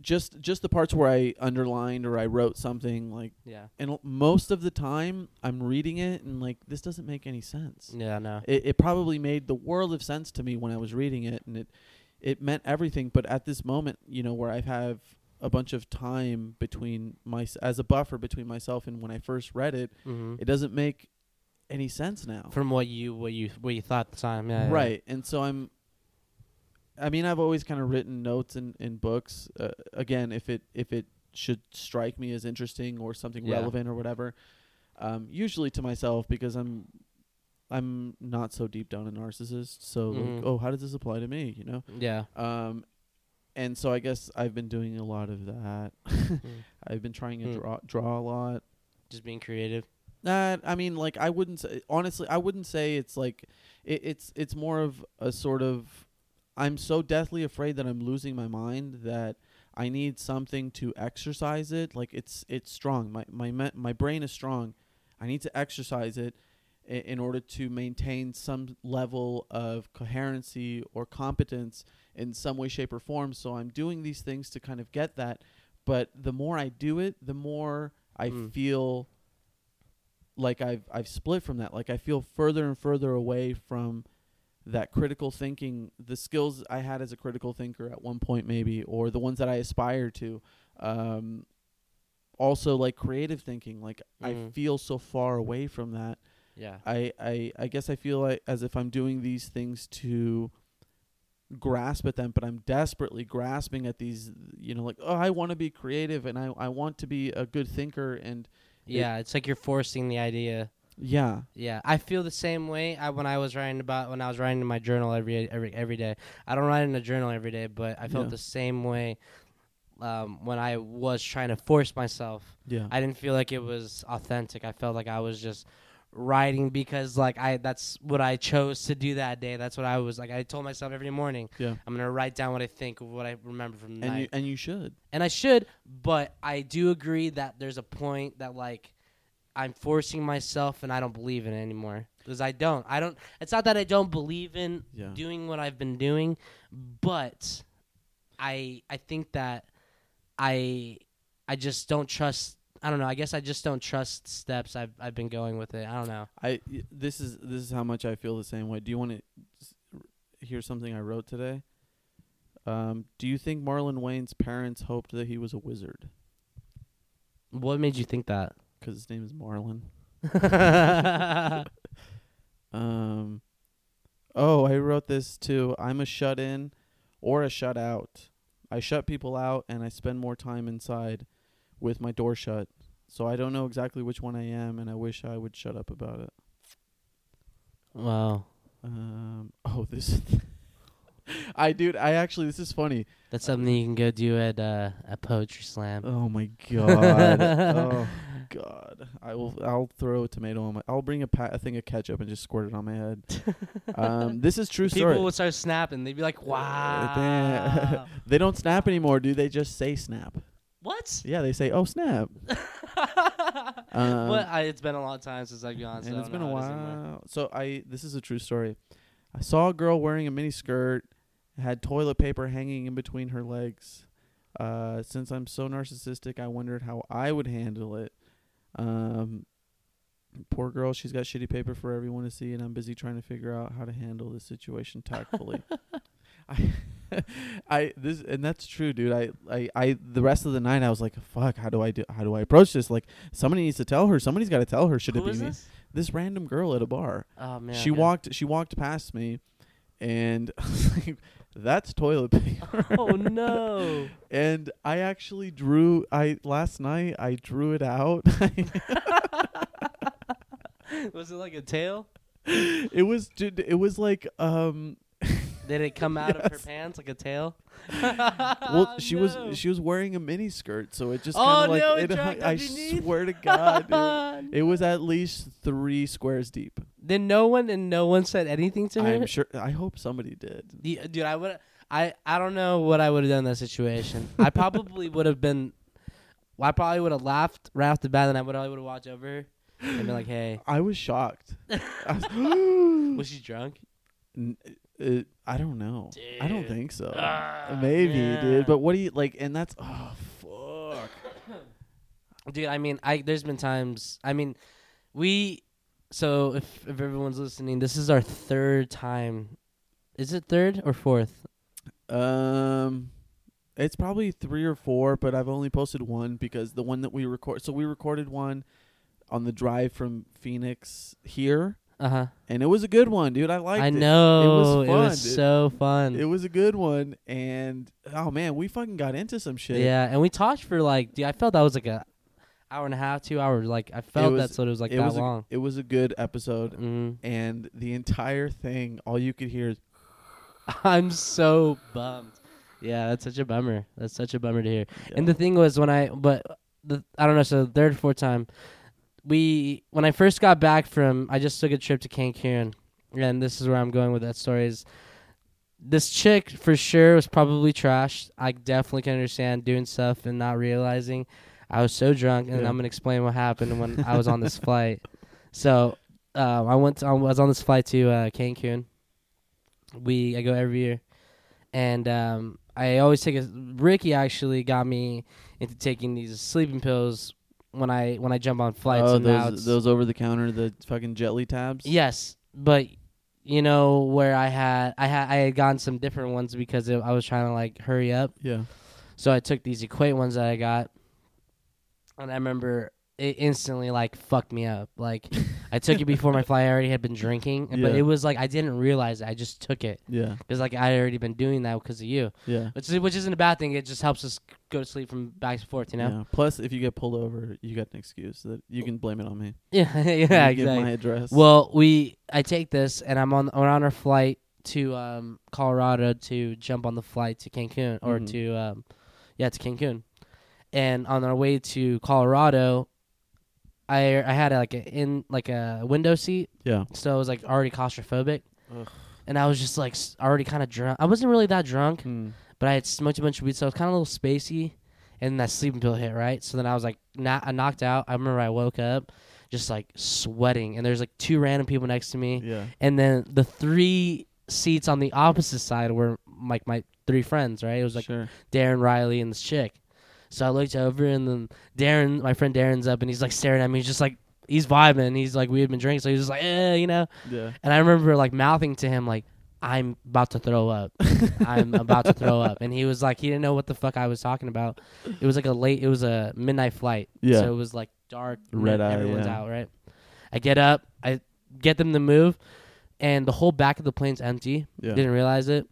Just, just the parts where I underlined or I wrote something like Yeah. and l- most of the time I'm reading it and like this doesn't make any sense. Yeah. No. It, it probably made the world of sense to me when I was reading it and it it meant everything. But at this moment, you know, where I have a bunch of time between my as a buffer between myself and when I first read it, hmm it doesn't make any sense now. From what you what you what you thought at the time, yeah, yeah. right and so i'm i mean i've always kind of written notes in in books uh, again if it if it should strike me as interesting or something Yeah. relevant or whatever um usually to myself because i'm i'm not so deep down a narcissist so Mhm. like oh how does this apply to me you know Yeah. um and so i guess i've been doing a lot of that Mm. (laughs) i've been trying to Hmm. draw draw a lot Just being creative. uh, I mean, like I wouldn't say honestly. I wouldn't say it's like it, it's it's more of a sort of. I'm so deathly afraid that I'm losing my mind that I need something to exercise it. Like it's it's strong. My my me- my brain is strong. I need to exercise it in order to maintain some level of coherency or competence in some way, shape, or form. So I'm doing these things to kind of get that. But the more I do it, the more I Mm. feel like I've I've split from that. Like I feel further and further away from that critical thinking, the skills I had as a critical thinker at one point maybe, or the ones that I aspire to. Um, also like creative thinking. Like I Mhm. feel so far away from that. Yeah. I, I I guess I feel like as if I'm doing these things to grasp at them, but I'm desperately grasping at these you know, like, oh I wanna be creative and I, I want to be a good thinker and Yeah, it's like you're forcing the idea. yeah. Yeah, I feel the same way. I, when I was writing about when I was writing in my journal every every every day. I don't write in a journal every day, but I felt Yeah. the same way um, when I was trying to force myself. Yeah. I didn't feel like it was authentic. I felt like I was just writing because like I that's what I chose to do that day. That's what I was like. I told myself every morning yeah. I'm gonna write down what I think of what I remember from the And night you and you should. and I should, but I do agree that there's a point that like I'm forcing myself and I don't believe in it anymore because I don't. I don't. It's not that I don't believe in Yeah. doing what I've been doing, but I I think that I I just don't trust. I don't know. I guess I just don't trust steps I've I've been going with it. I don't know. I this is this is how much I feel the same way. Do you want to hear something I wrote today? Um, do you think Marlon Wayans parents hoped that he was a wizard What made you think that? because his name is Marlon? (laughs) (laughs) Um, oh, I wrote this too. I'm a shut in or a shut out. I shut people out and I spend more time inside with my door shut. So I don't know exactly which one I am, and I wish I would shut up about it. wow, Um, (laughs) oh, this. (laughs) I dude, I actually this is funny. that's something you can go do at uh, a poetry slam. Oh my god. (laughs) oh god. I will. I'll throw a tomato on my. I'll bring a pa- a thing of ketchup and just squirt it on my head. um, this is true People story. People would start snapping. They'd be like, Uh, "Wow, they don't snap anymore, do they? Just say snap. What?" Yeah, they say, "Oh snap." (laughs) Um? I, it's been a long time since I've gone. So and I it's been a know how it is anymore. while. So I this is a true story. I saw a girl wearing a mini skirt, had toilet paper hanging in between her legs. Uh, since I'm so narcissistic, I wondered how I would handle it. Um, poor girl, she's got shitty paper for everyone to see, and I'm busy trying to figure out how to handle the situation tactfully. (laughs) I, (laughs) I this and that's true, dude. I, I, I the rest of the night I was like, fuck, how do I do? How do I approach this? Like, somebody needs to tell her. Somebody's got to tell her. Should Who it be me? this? this random girl at a bar. Oh man, she okay. walked she walked past me and (laughs) I was like, that's toilet paper. (laughs) Oh no! and I actually drew I last night I drew it out. was it like a tail? it was dude, it was like um Did it come out of her Yes. pants like a tail? (laughs) well oh, she No. was she was wearing a mini skirt so it just Oh, kind of like no, it it, dragged I underneath? swear to god dude, (laughs) it was at least 3 squares deep. Then no one and no one said anything to her. I'm sure I hope somebody did. The- dude, I would. I I don't know what I would have done in that situation. I (laughs) probably would have been. Well, I probably would have laughed right off the bat, and I would I would have watched over her and been like, "Hey, I was shocked. I was, (gasps) was she drunk?" N- uh, I don't know. I don't think so. Ah, Maybe, yeah. dude. But what do you like? And that's oh fuck. (coughs) Dude, I mean, I there's been times. I mean, we. So if if everyone's listening, this is our third time. Is it third or fourth? Um, It's probably three or four, but I've only posted one because the one that we record. So we recorded one on the drive from Phoenix here, Uh huh. and it was a good one, dude. I liked I it. I know. It was fun. so fun. It was a good one, and oh man, we fucking got into some shit. Yeah, and we talked for like, dude, I felt that was like a hour and a half, two hours. Like I felt was- that's what it was like it that was long. A, it was a good episode, hmm and the entire thing, all you could hear is (laughs) I'm so bummed. Yeah, that's such a bummer. That's such a bummer to hear. And the thing was when I, but the I don't know. So the third, or fourth time, we when I first got back from, I just took a trip to Cancun, and this is where I'm going with that story. Is this chick for sure was probably trash. I definitely can understand doing stuff and not realizing. I was so drunk, and Yeah. I'm gonna explain what happened when I was on this flight. (laughs) So uh, I went. To, I was on this flight to uh, Cancun. We I go every year, and um, I always take a. Ricky actually got me into taking these sleeping pills when I when I jump on flights. oh, and those those over the counter, the fucking jelly tabs. Yes, but you know where I had I had I had gotten some different ones because it, I was trying to like hurry up. yeah. So I took these Equate ones that I got, and I remember it instantly like fucked me up. Like (laughs) I took it before my flight. I already had been drinking, and- but it was like I didn't realize it. I just took it Yeah, because like I had already been doing that because of you, yeah. which is, which isn't a bad thing. It just helps us go to sleep from back and forth. You know? Yeah. Plus, if you get pulled over, you got an excuse that you can blame it on me. (laughs) Yeah, yeah, exactly. Give my address. Well, we I take this and I'm on we're on our flight to um Colorado to jump on the flight to Cancun or Mhm. to um yeah to Cancun, and on our way to Colorado, I I had like a in like a window seat, yeah. so it was like already claustrophobic, Ugh. and I was just like s- already kind of drunk. I wasn't really that drunk, Hmm. but I had smoked a bunch of weed, so I was kind of a little spacey. And that sleeping pill hit right, so then I was like, na- I knocked out. I remember I woke up, just like sweating, and there's like two random people next to me, Yeah. and then the three seats on the opposite side were like my three friends. Right, it was like sure. Darren, Riley, and this chick. So I looked over, and then Darren, my friend Darren's up, and he's like staring at me. He's just like he's vibing. He's like we had been drinking, so he's just like, eh, you know. Yeah. And I remember like mouthing to him like, "I'm about to throw up. I'm about to throw up." And he was like, he didn't know what the fuck I was talking about. It was like a late, it was a midnight flight. Yeah. So it was like dark, Red eye, everyone's yeah. out, right? I get up, I get them to move, and the whole back of the plane's empty. Yeah. Didn't realize it.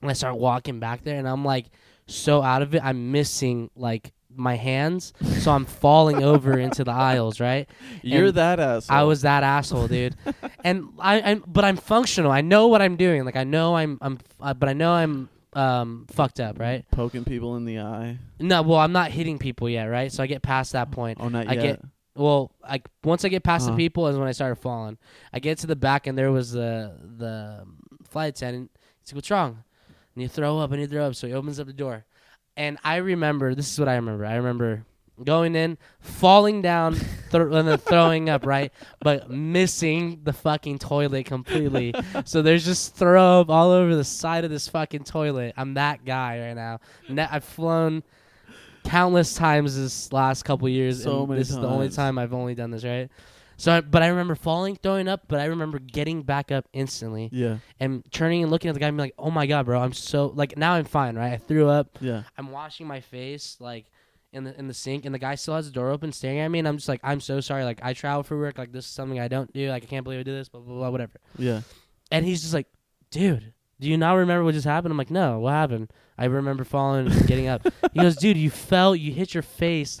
And I start walking back there, and I'm like so out of it. I'm missing like my hands, so I'm falling over into the aisles, right? (laughs) You're and that asshole. I was that asshole, dude. (laughs) and I, I'm, but I'm functional. I know what I'm doing. Like I know I'm, I'm, uh, but I know I'm um fucked up, right? poking people in the eye. No, well, I'm not hitting people yet, right? So I get past that point. Oh, not I yet. get- Well, like once I get past Uh-huh. the people is when I started falling. I get to the back and there was the the flight attendant. He's like, "What's wrong?" And you throw up and you throw up. So he opens up the door, and I remember this is what I remember. I remember going in, falling down, th- and then throwing up, right? But missing the fucking toilet completely. so there's just throw up all over the side of this fucking toilet. I'm that guy right now. Ne- I've flown countless times this last couple years. So and many this is the only time I've only done this, right? So, I, but I remember falling, throwing up, but I remember getting back up instantly Yeah. and turning and looking at the guy and be like, "Oh my god, bro, I'm so like now I'm fine, right? I threw up. Yeah. I'm washing my face like in the in the sink, and the guy still has the door open, staring at me, and I'm just like, I'm so sorry. Like I travel for work. Like this is something I don't do. Like I can't believe I did this. Blah blah blah. Whatever. Yeah. And he's just like, dude, do you not remember what just happened? I'm like, no, what happened? I remember falling and getting up. He goes, dude, you fell, you hit your face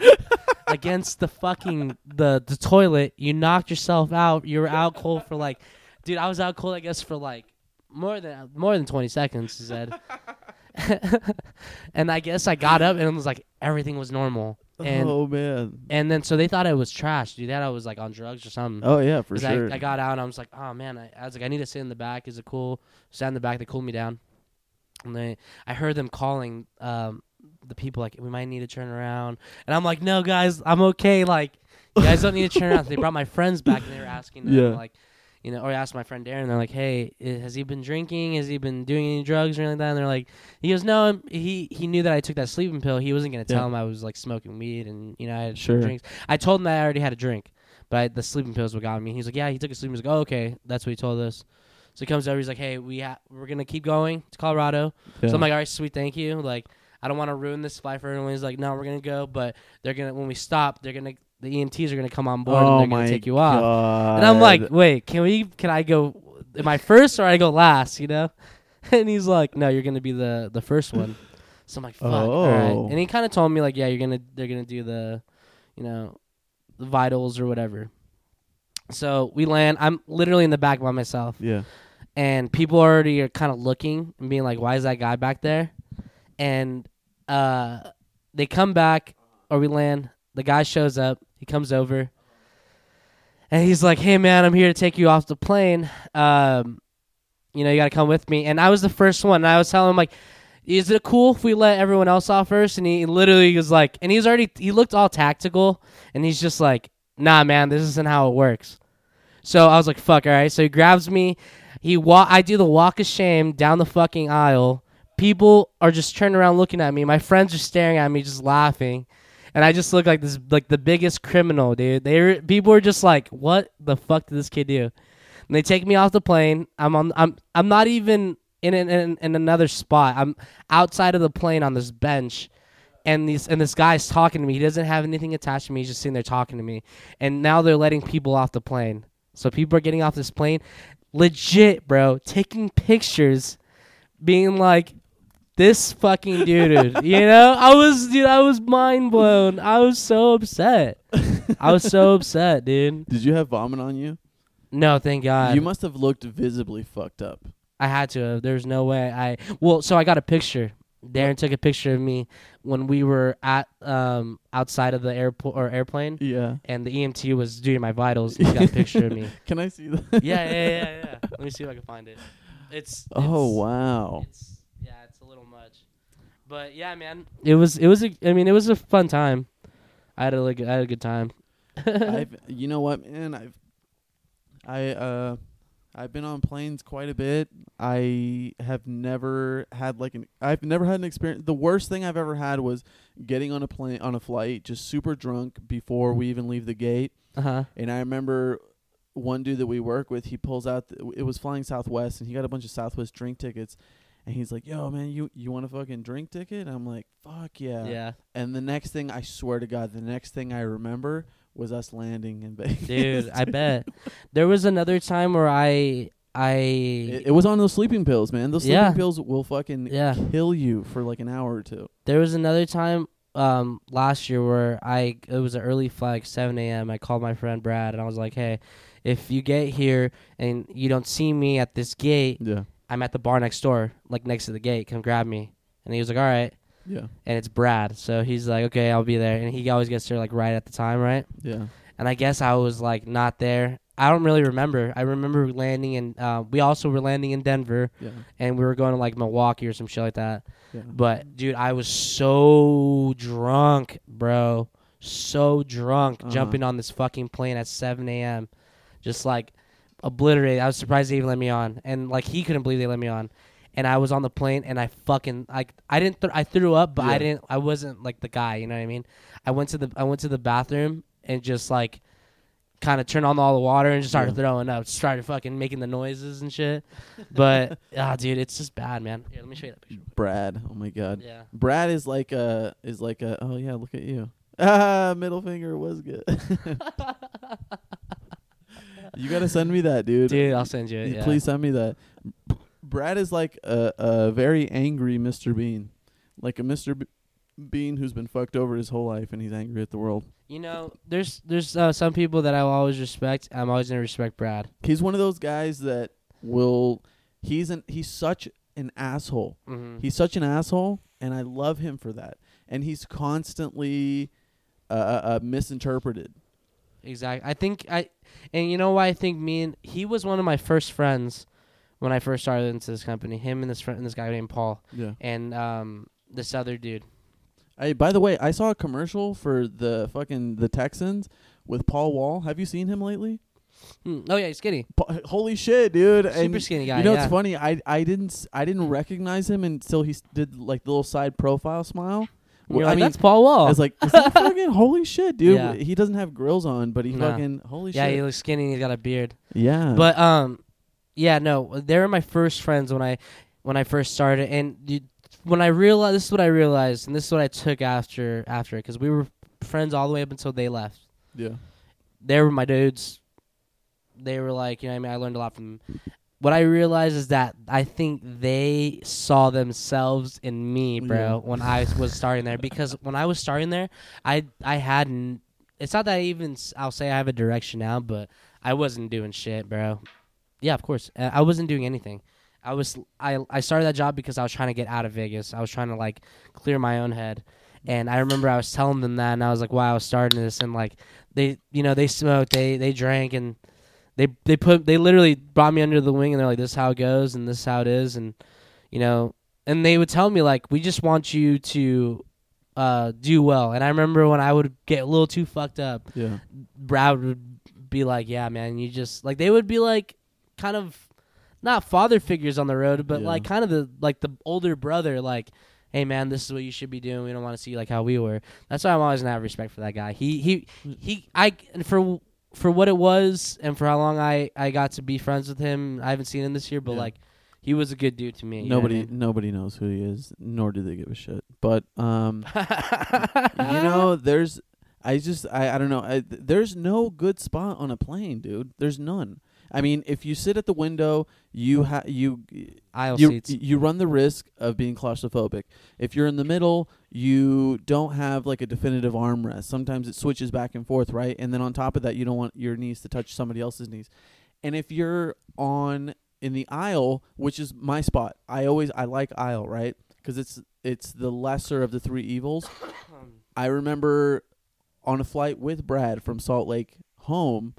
against the fucking the the toilet. You knocked yourself out. You were out cold for like, dude, I was out cold, I guess, for like more than more than 20 seconds. He said. (laughs) and I guess I got up and it was like everything was normal. And oh man. and then so they thought I was trash. Dude, That I was like on drugs or something. Oh yeah, for sure. I, I got out and I was like, oh man, I, I was like, I need to sit in the back. Is it cool? Sat in the back. They cooled me down, and they, I heard them calling um, the people like, we might need to turn around, and I'm like, no, guys, I'm okay. Like, you guys don't need to turn around. So they brought my friends back and they were asking them Yeah. like, you know, or I asked my friend Darren. They're like, hey, has he been drinking? Has he been doing any drugs or anything like that? And they're like, he goes, no, he he knew that I took that sleeping pill. He wasn't gonna tell Yeah. him I was like smoking weed and you know I had Sure. drinks. I told him that I already had a drink. But I, the sleeping pills what got me. He's like, yeah, he took a sleeping. He's like, oh, okay, that's what he told us. So he comes over. He's like, hey, we ha- we're gonna keep going to Colorado. Yeah. So I'm like, all right, sweet, thank you. Like, I don't want to ruin this flight for everyone. He's like, no, we're gonna go, but they're gonna when we stop, they're gonna the EMTs are gonna come on board oh and they're gonna take you off. God. And I'm like, wait, can we? Can I go? Am I first or I go last? You know? (laughs) And he's like, no, you're gonna be the the first one. So I'm like, fuck. Right. Oh. And he kind of told me like, yeah, you're gonna they're gonna do the, you know, the vitals or whatever. So we land. I'm literally in the back by myself, yeah. and people already uh, are kind of looking and being like, why is that guy back there? And uh, they come back or we land. The guy shows up. He comes over. And he's like, "Hey man, I'm here to take you off the plane. Um, you know, you got to come with me." And I was the first one. And I was telling him like, "Is it cool if we let everyone else off first? And he literally was like, and he's already he looked all tactical, and he's just like, "Nah, man, this isn't how it works." So I was like, "Fuck, all right." So he grabs me. He wa- I do the walk of shame down the fucking aisle. People are just turning around looking at me. My friends are staring at me, just laughing and I just look like this, like the biggest criminal, dude. They people were just like, "What the fuck did this kid do?" And they take me off the plane. I'm on. I'm. I'm not even in in, in, in another spot. I'm outside of the plane on this bench, and these and this guy's talking to me. He doesn't have anything attached to me. He's just sitting there talking to me. And now they're letting people off the plane. So people are getting off this plane, legit, bro, taking pictures, being like, this fucking dude, you know, I was, dude, I was mind blown. I was so upset. I was so upset, dude. Did you have vomit on you? No, thank God. you must have looked visibly fucked up. I had to. have. There's no way. I well, so I got a picture. Darren took a picture of me when we were at um outside of the airport or airplane, Yeah. and the EMT was doing my vitals. He got a picture of me. (laughs) Can I see that? Yeah, yeah, yeah, yeah. Let me see if I can find it. It's. Oh wow. It's it's a little much, but yeah, man, it was it was a, I mean it was a fun time. I had a like I had a good time. (laughs) I've you know what, man, I've I uh I've been on planes quite a bit. I have never had like an I've never had an experience the worst thing I've ever had was getting on a plane on a flight just super drunk before we even leave the gate. Uh huh. And I remember one dude that we work with, he pulls out the, it was flying Southwest and he got a bunch of Southwest drink tickets and he's like, "Yo, man, you you want a fucking drink ticket?" And I'm like, "Fuck yeah." Yeah, And the next thing, I swear to God, the next thing I remember was us landing in (laughs) Vegas. dude, I bet. There was another time where I I It, it was on those sleeping pills, man. Those sleeping Yeah. pills will fucking yeah. kill you for like an hour or two. There was another time um last year where I it was an early flight, like seven a.m. I called my friend Brad and I was like, "Hey, if you get here and you don't see me at this gate, Yeah, I'm at the bar next door, like next to the gate. Come grab me." And he was like, "All right." yeah, And it's Brad, so he's like, "Okay, I'll be there." And he always gets there like right at the time, right? yeah. And I guess I was like not there. I don't really remember. I remember landing in. Uh, we also were landing in Denver, Yeah, and we were going to like Milwaukee or some shit like that. yeah. But dude, I was so drunk, bro. So drunk, Uh-huh. jumping on this fucking plane at 7 a.m. Just like obliterated. I was surprised they even let me on, and like he couldn't believe they let me on. And I was on the plane, and I fucking like I didn't th- I threw up, but I didn't. I wasn't like the guy, you know what I mean? I went to the I went to the bathroom and just like kind of turned on all the water and just started Yeah. throwing up. Started fucking making the noises and shit. But (laughs) (laughs) ah, dude, it's just bad, man. Here, let me show you that picture. Brad. Oh my God. Yeah. Brad is like a is like a. Oh yeah, look at you. (laughs) Ah, middle finger was good. You gotta send me that, dude. Dude, I'll send you it. You Yeah. Please send me that. Brad is like a, a very angry Mr. Bean, like a Mr. B- Bean who's been fucked over his whole life and he's angry at the world. You know, there's there's uh, some people that I will always respect. I'm always gonna respect Brad. He's one of those guys that will. He's an he's such an asshole. Mm-hmm. He's such an asshole, and I love him for that. And he's constantly uh, uh, uh, misinterpreted. Exactly. I think I, and you know why I think me and he was one of my first friends when I first started into this company. Him and this friend, and this guy named Paul, Yeah. and um this other dude. I by the way, I saw a commercial for the fucking the Texans with Paul Wall. Have you seen him lately? Hmm. Oh yeah, he's skinny, Pa- holy shit, dude! super and skinny guy. you know yeah. what's funny? I I didn't I didn't recognize him until he did like the little side profile smile. You're I like, mean, that's Paul Wall. I was like, is (laughs) fucking holy shit, dude! Yeah. He doesn't have grills on, but he No. fucking holy yeah, shit. Yeah, he looks skinny. and He's got a beard. yeah, But um, yeah, no, they were my first friends when I when I first started, and you, when I realized this is what I realized, and this is what I took after after because we were friends all the way up until they left. Yeah. They were my dudes. They were like, you know, what I mean, I learned a lot from them. What I realized is that I think they saw themselves in me, bro, Yeah. when I was starting there. Because when I was starting there, I I hadn't. It's not that I even I'll say I have a direction now, but I wasn't doing shit, bro. Yeah, of course, I wasn't doing anything. I was I I started that job because I was trying to get out of Vegas. I was trying to like clear my own head. And I remember I was telling them that, and I was like, "Wow, I was starting this." And like, they, you know, they smoked, they they drank, and they they put they literally brought me under the wing, and they're like, "This is how it goes, and this is how it is," and you know, and they would tell me like, "We just want you to uh do well." And I remember when I would get a little too fucked up, Yeah. Brad would be like, "Yeah, man, you just like they would be like kind of not father figures on the road, but Yeah. like kind of the like the older brother, like." Hey man, this is what you should be doing. We don't want to see like how we were. That's why I'm always gonna have respect for that guy. He he he. I and for for what it was and for how long I I got to be friends with him. I haven't seen him this year, but Yeah. like he was a good dude to me. you know what I Nobody mean? nobody knows who he is, nor do they give a shit. But um (laughs) you know, there's I just I I don't know. I, th- there's no good spot on a plane, dude. There's none. I mean, if you sit at the window, you ha- you aisle you seats. you run the risk of being claustrophobic. If you're in the middle, you don't have like a definitive armrest. Sometimes it switches back and forth, right? And then on top of that, you don't want your knees to touch somebody else's knees. And if you're on in the aisle, which is my spot, I always I like aisle, right? Because it's it's the lesser of the three evils. (coughs) I remember on a flight with Brad from Salt Lake home,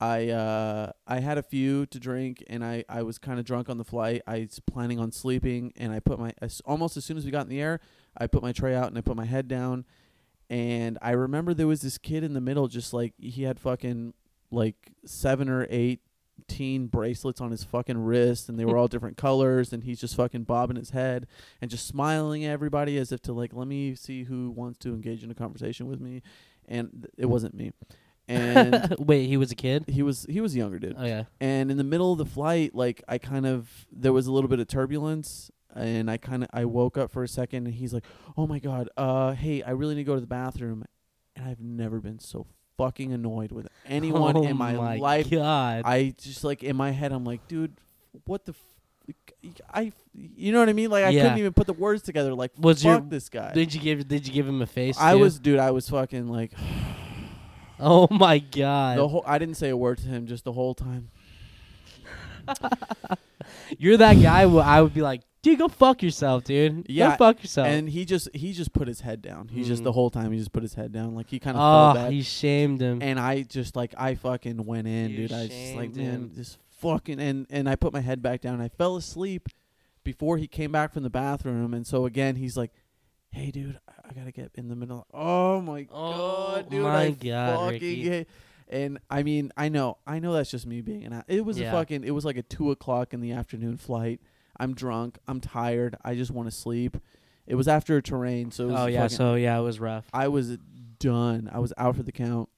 I uh I had a few to drink and I I was kind of drunk on the flight. I was planning on sleeping and I put my as, almost as soon as we got in the air, I put my tray out and I put my head down and I remember there was this kid in the middle just like he had fucking like 7 or 8 teen bracelets on his fucking wrist and they were (laughs) all different colors and he's just fucking bobbing his head and just smiling at everybody as if to like let me see who wants to engage in a conversation with me and th- it wasn't me and (laughs) Wait, he was a kid. he was he was a younger dude Oh yeah. and in the middle of the flight like i kind of there was a little bit of turbulence and i kind of i woke up for a second and he's like oh my god uh hey i really need to go to the bathroom and i've never been so fucking annoyed with anyone oh in my, my life God. i just like in my head i'm like dude what the f- I, you know what I mean? Like I Yeah. couldn't even put the words together. Like, Was fuck your- this guy. did you give Did you give him a face? I too? was, dude. I was fucking like (sighs) Oh my God. the whole. I didn't say a word to him just the whole time. (laughs) You're that guy. Where I would be like, dude, go fuck yourself, dude. Yeah, Go fuck yourself. And he just he just put his head down. He just the Mm. whole time he just put his head down. Like he kind of oh, felt bad. he shamed him. and I just like I fucking went in, You dude. I just like, shamed man, him. this fucking and and I put my head back down. I fell asleep before he came back from the bathroom, and so again he's like, "Hey, dude, I, I gotta get in the middle." Oh my Oh god, dude! my I God, fucking Ricky. And I mean, I know, I know that's just me being an. a- It was Yeah. a fucking. It was like a two o'clock in the afternoon flight. I'm drunk. I'm tired. I just want to sleep. It was after a terrain, so it was oh yeah. fucking- So yeah, it was rough. I was done. I was out for the count.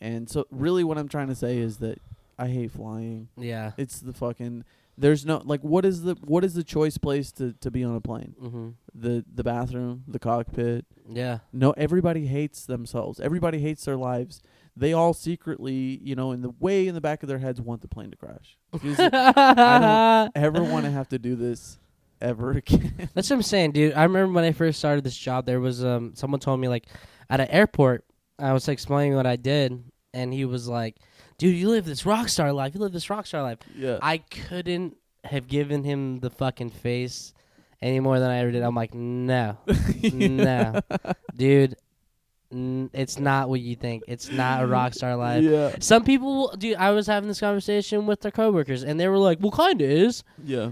And so really what I'm trying to say is that I hate flying. Yeah. It's the fucking there's no like what is the what is the choice place to, to be on a plane? Mm-hmm. The the bathroom, the cockpit. Yeah. No everybody hates themselves. Everybody hates their lives. They all secretly, you know, in the way in the back of their heads want the plane to crash. I (laughs) ever want to have to do this ever again. (laughs) That's what I'm saying, dude. I remember when I first started this job, there was um someone told me like at an airport, I was explaining what I did, and he was like, "Dude, you live this rock star life. You live this rock star life." yeah. I couldn't have given him the fucking face any more than I ever did. I'm like, no, (laughs) no, dude, it's not what you think. It's not a rock star (laughs) life. Yeah. Some people, dude, I was having this conversation with their coworkers, and they were like, "Well, kinda is." Yeah.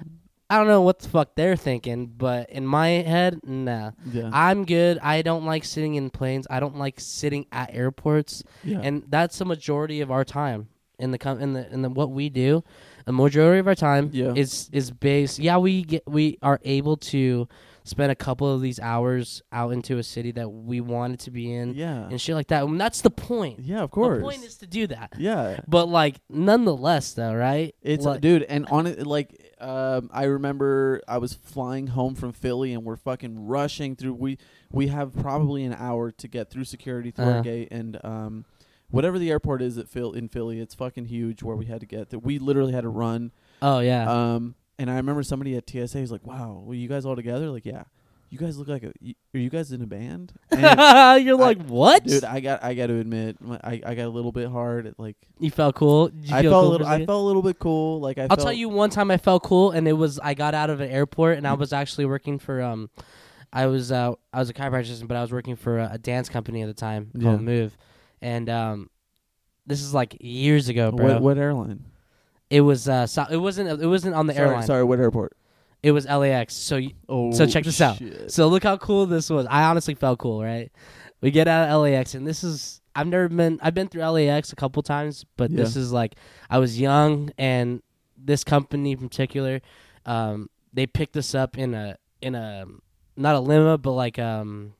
I don't know what the fuck they're thinking, but in my head, nah. Yeah. I'm good. I don't like sitting in planes. I don't like sitting at airports, yeah. and that's the majority of our time in the com- in the in the what we do. The majority of our time Yeah. is is based. Yeah, we get we are able to spend a couple of these hours out into a city that we wanted to be in yeah. and shit like that. And that's the point. Yeah, of course. The point is to do that. yeah. But like, nonetheless, though, right? It's Like- dude, and on it, like Um, I remember I was flying home from Philly, and we're fucking rushing through. We we have probably an hour to get through security through our Uh-huh. gate, and um, whatever the airport is at Phil in Philly, it's fucking huge. Where we had to get, that we literally had to run. Oh yeah. Um, and I remember somebody at TSA was like, "Wow, were you guys all together?" Like, yeah. You guys look like a. Are you guys in a band? (laughs) And You're like what? dude, I got I got to admit, I I got a little bit hard. At, like you felt cool. You I felt cool a little. I felt a little bit cool. Like I. I'll tell you one time I felt cool, and it was I got out of an airport, and I was actually working for um, I was uh I was a chiropractor, but I was working for a, a dance company at the time Yeah. called Move, and um, this is like years ago, bro. What, what airline? It was uh, so, it wasn't it wasn't on the sorry, airline. Sorry, what airport? It was LAX. So y- Oh, So check this out. So look how cool this was. I honestly felt cool, right? We get out of LAX, and this is I've never been. I've been through LAX a couple times, but this is like I was young, and this company in particular, um, they picked us up in a in a not a limo, but like um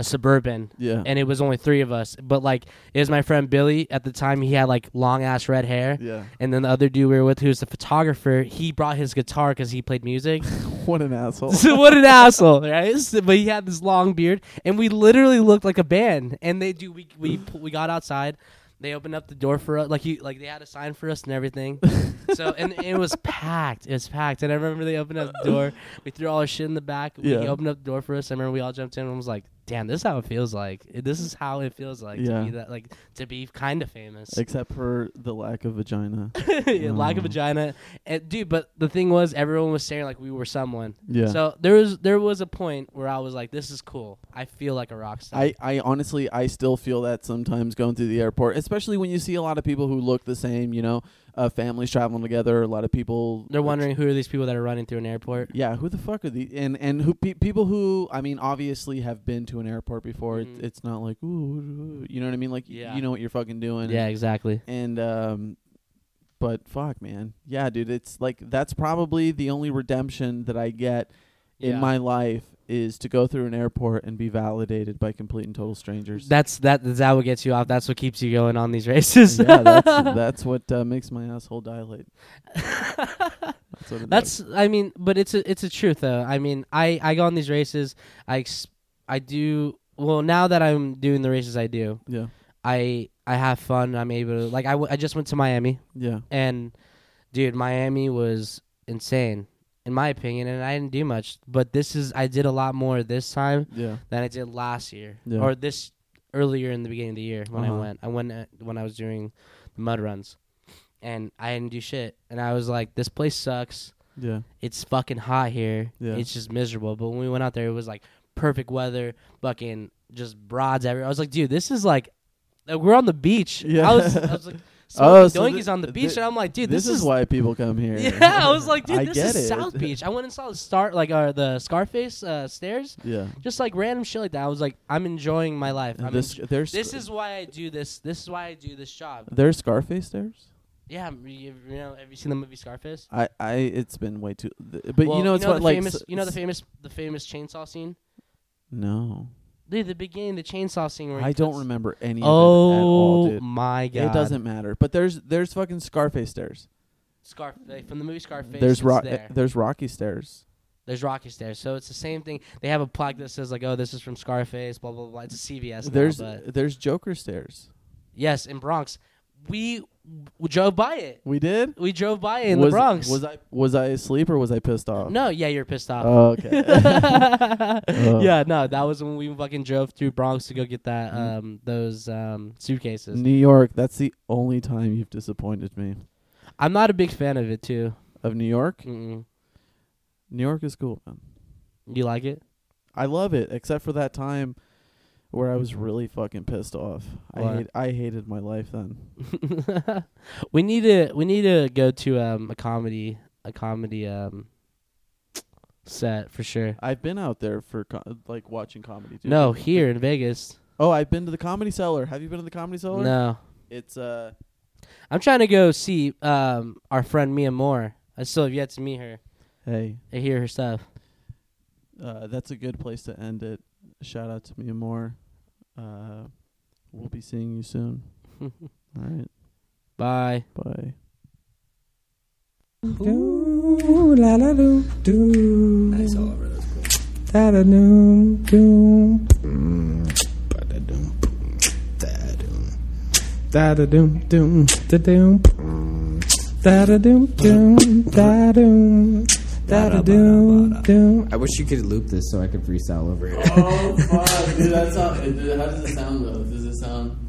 a suburban. Yeah. And it was only three of us, but like it was my friend Billy at the time. He had like long ass red hair, yeah. and then the other dude we were with, who was the photographer, he brought his guitar because he played music. (laughs) What an asshole. So (laughs) what an asshole, right? So- but he had this long beard, and we literally looked like a band. And they do. We we we got outside. They opened up the door for us, like you, like they had a sign for us and everything. (laughs) so and it was packed. It was packed. And I remember they opened up the door. We threw all our shit in the back. We Yeah. opened up the door for us. I remember we all jumped in and was like, "Damn, this is how it feels like. This is how it feels like Yeah. to be that, like to be kind of famous." Except for the lack of vagina. (laughs) Yeah, lack of Oh. vagina, and, dude. But the thing was, everyone was saying like we were someone. Yeah. So there was there was a point where I was like, "This is cool. I feel like a rock star." I, I honestly I still feel that sometimes going through the airport, especially when you see a lot of people who look the same, you know, uh, families traveling together, a lot of people They're wondering who are these people that are running through an airport. Yeah, who the fuck are these? And and who pe- people who I mean, obviously have been to an airport before. Mhm. It's it's not like ooh, ooh, you know what I mean? Like Yeah. you know what you're fucking doing. Yeah, exactly. And um, but fuck, man, yeah, dude, it's like that's probably the only redemption that I get in Yeah. my life is to go through an airport and be validated by complete and total strangers. That's that. That's that what gets you off. That's what keeps you going on these races. yeah, that's (laughs) that's what uh, makes my asshole dilate. That's does. That's I mean, but it's a it's a truth though. I mean, I I go on these races. I ex- I do well now that I'm doing the races I do. yeah, I I have fun. I'm able to like I, w- I just went to Miami yeah, and dude, Miami was insane in my opinion, and I didn't do much. But this is I did a lot more this time yeah, than I did last year Yeah. or this earlier in the beginning of the year when I Uh-huh. went. I went uh, when I was doing the mud runs, and I didn't do shit. And I was like, this place sucks. yeah, It's fucking hot here. Yeah. It's just miserable. But when we went out there, it was like perfect weather, fucking just broads everywhere. I was like, dude, this is like, like, we're on the beach. Yeah. I was, I was like, Oh, smoking so doinkies thi- on the beach, and I'm like, dude, this, this, is why people come here. (laughs) Yeah, I was like, dude, this is it. South (laughs) Beach. I went and saw the start, like, uh, the Scarface uh, stairs, Yeah. just like random shit like that. I was like, I'm enjoying my life. I'm This there's this is why I do this. This is why I do this job. there's Scarface stairs. Yeah, you, you know, have you seen the movie Scarface? I I it's been way too. th- But Well, you know it's the what like famous, s- you know the famous, the famous chainsaw scene. No, Dude, the beginning, the chainsaw scene where he I don't puts- remember any of it at all, Oh dude. my god! It doesn't matter. But there's there's fucking Scarface stairs. Scarf like, from the movie Scarface. there's it's Ro- there. there's Rocky stairs. There's Rocky stairs, so it's the same thing. They have a plaque that says like, "Oh, this is from Scarface." Blah blah blah. It's a CVS. now, there's but there's Joker stairs. yes, in Bronx, we, we drove by it. We did. We drove by it in was, the Bronx. Was I was I asleep or was I pissed off? no, yeah, you're pissed off. Oh, okay. Oh. (laughs) yeah, no, that was when we fucking drove through Bronx to go get that Mm. um those um suitcases. New York. That's the only time you've disappointed me. I'm not a big fan of it too. Of New York. Mm-mm. New York is cool, man. You like it? I love it, except for that time where I was really fucking pissed off. I hate, I hated my life then. (laughs) we need to we need to go to um a comedy a comedy um set for sure. I've been out there for co- like watching comedy. Dude. No, here in Vegas. Oh, I've been to the Comedy Cellar. Have you been to the Comedy Cellar? No. It's uh I'm trying to go see um our friend Mia Moore. I still have yet to meet her. hey, I hear her stuff. uh that's a good place to end it. Shout out to Mia Moore. Uh we'll be seeing you soon. (laughs) All right. Bye. Bye. Doo, la la doo, doo. Nice, however, that's cool. Da da doom, doom. Ba da doom, boom, da doom. Da da doom, doom, da doom. Da da doom, doom, da doom. Da da doom, doom. I wish you could loop this so I could freestyle over it. Oh fuck, dude! That's how. How does it sound though? Does it sound fuck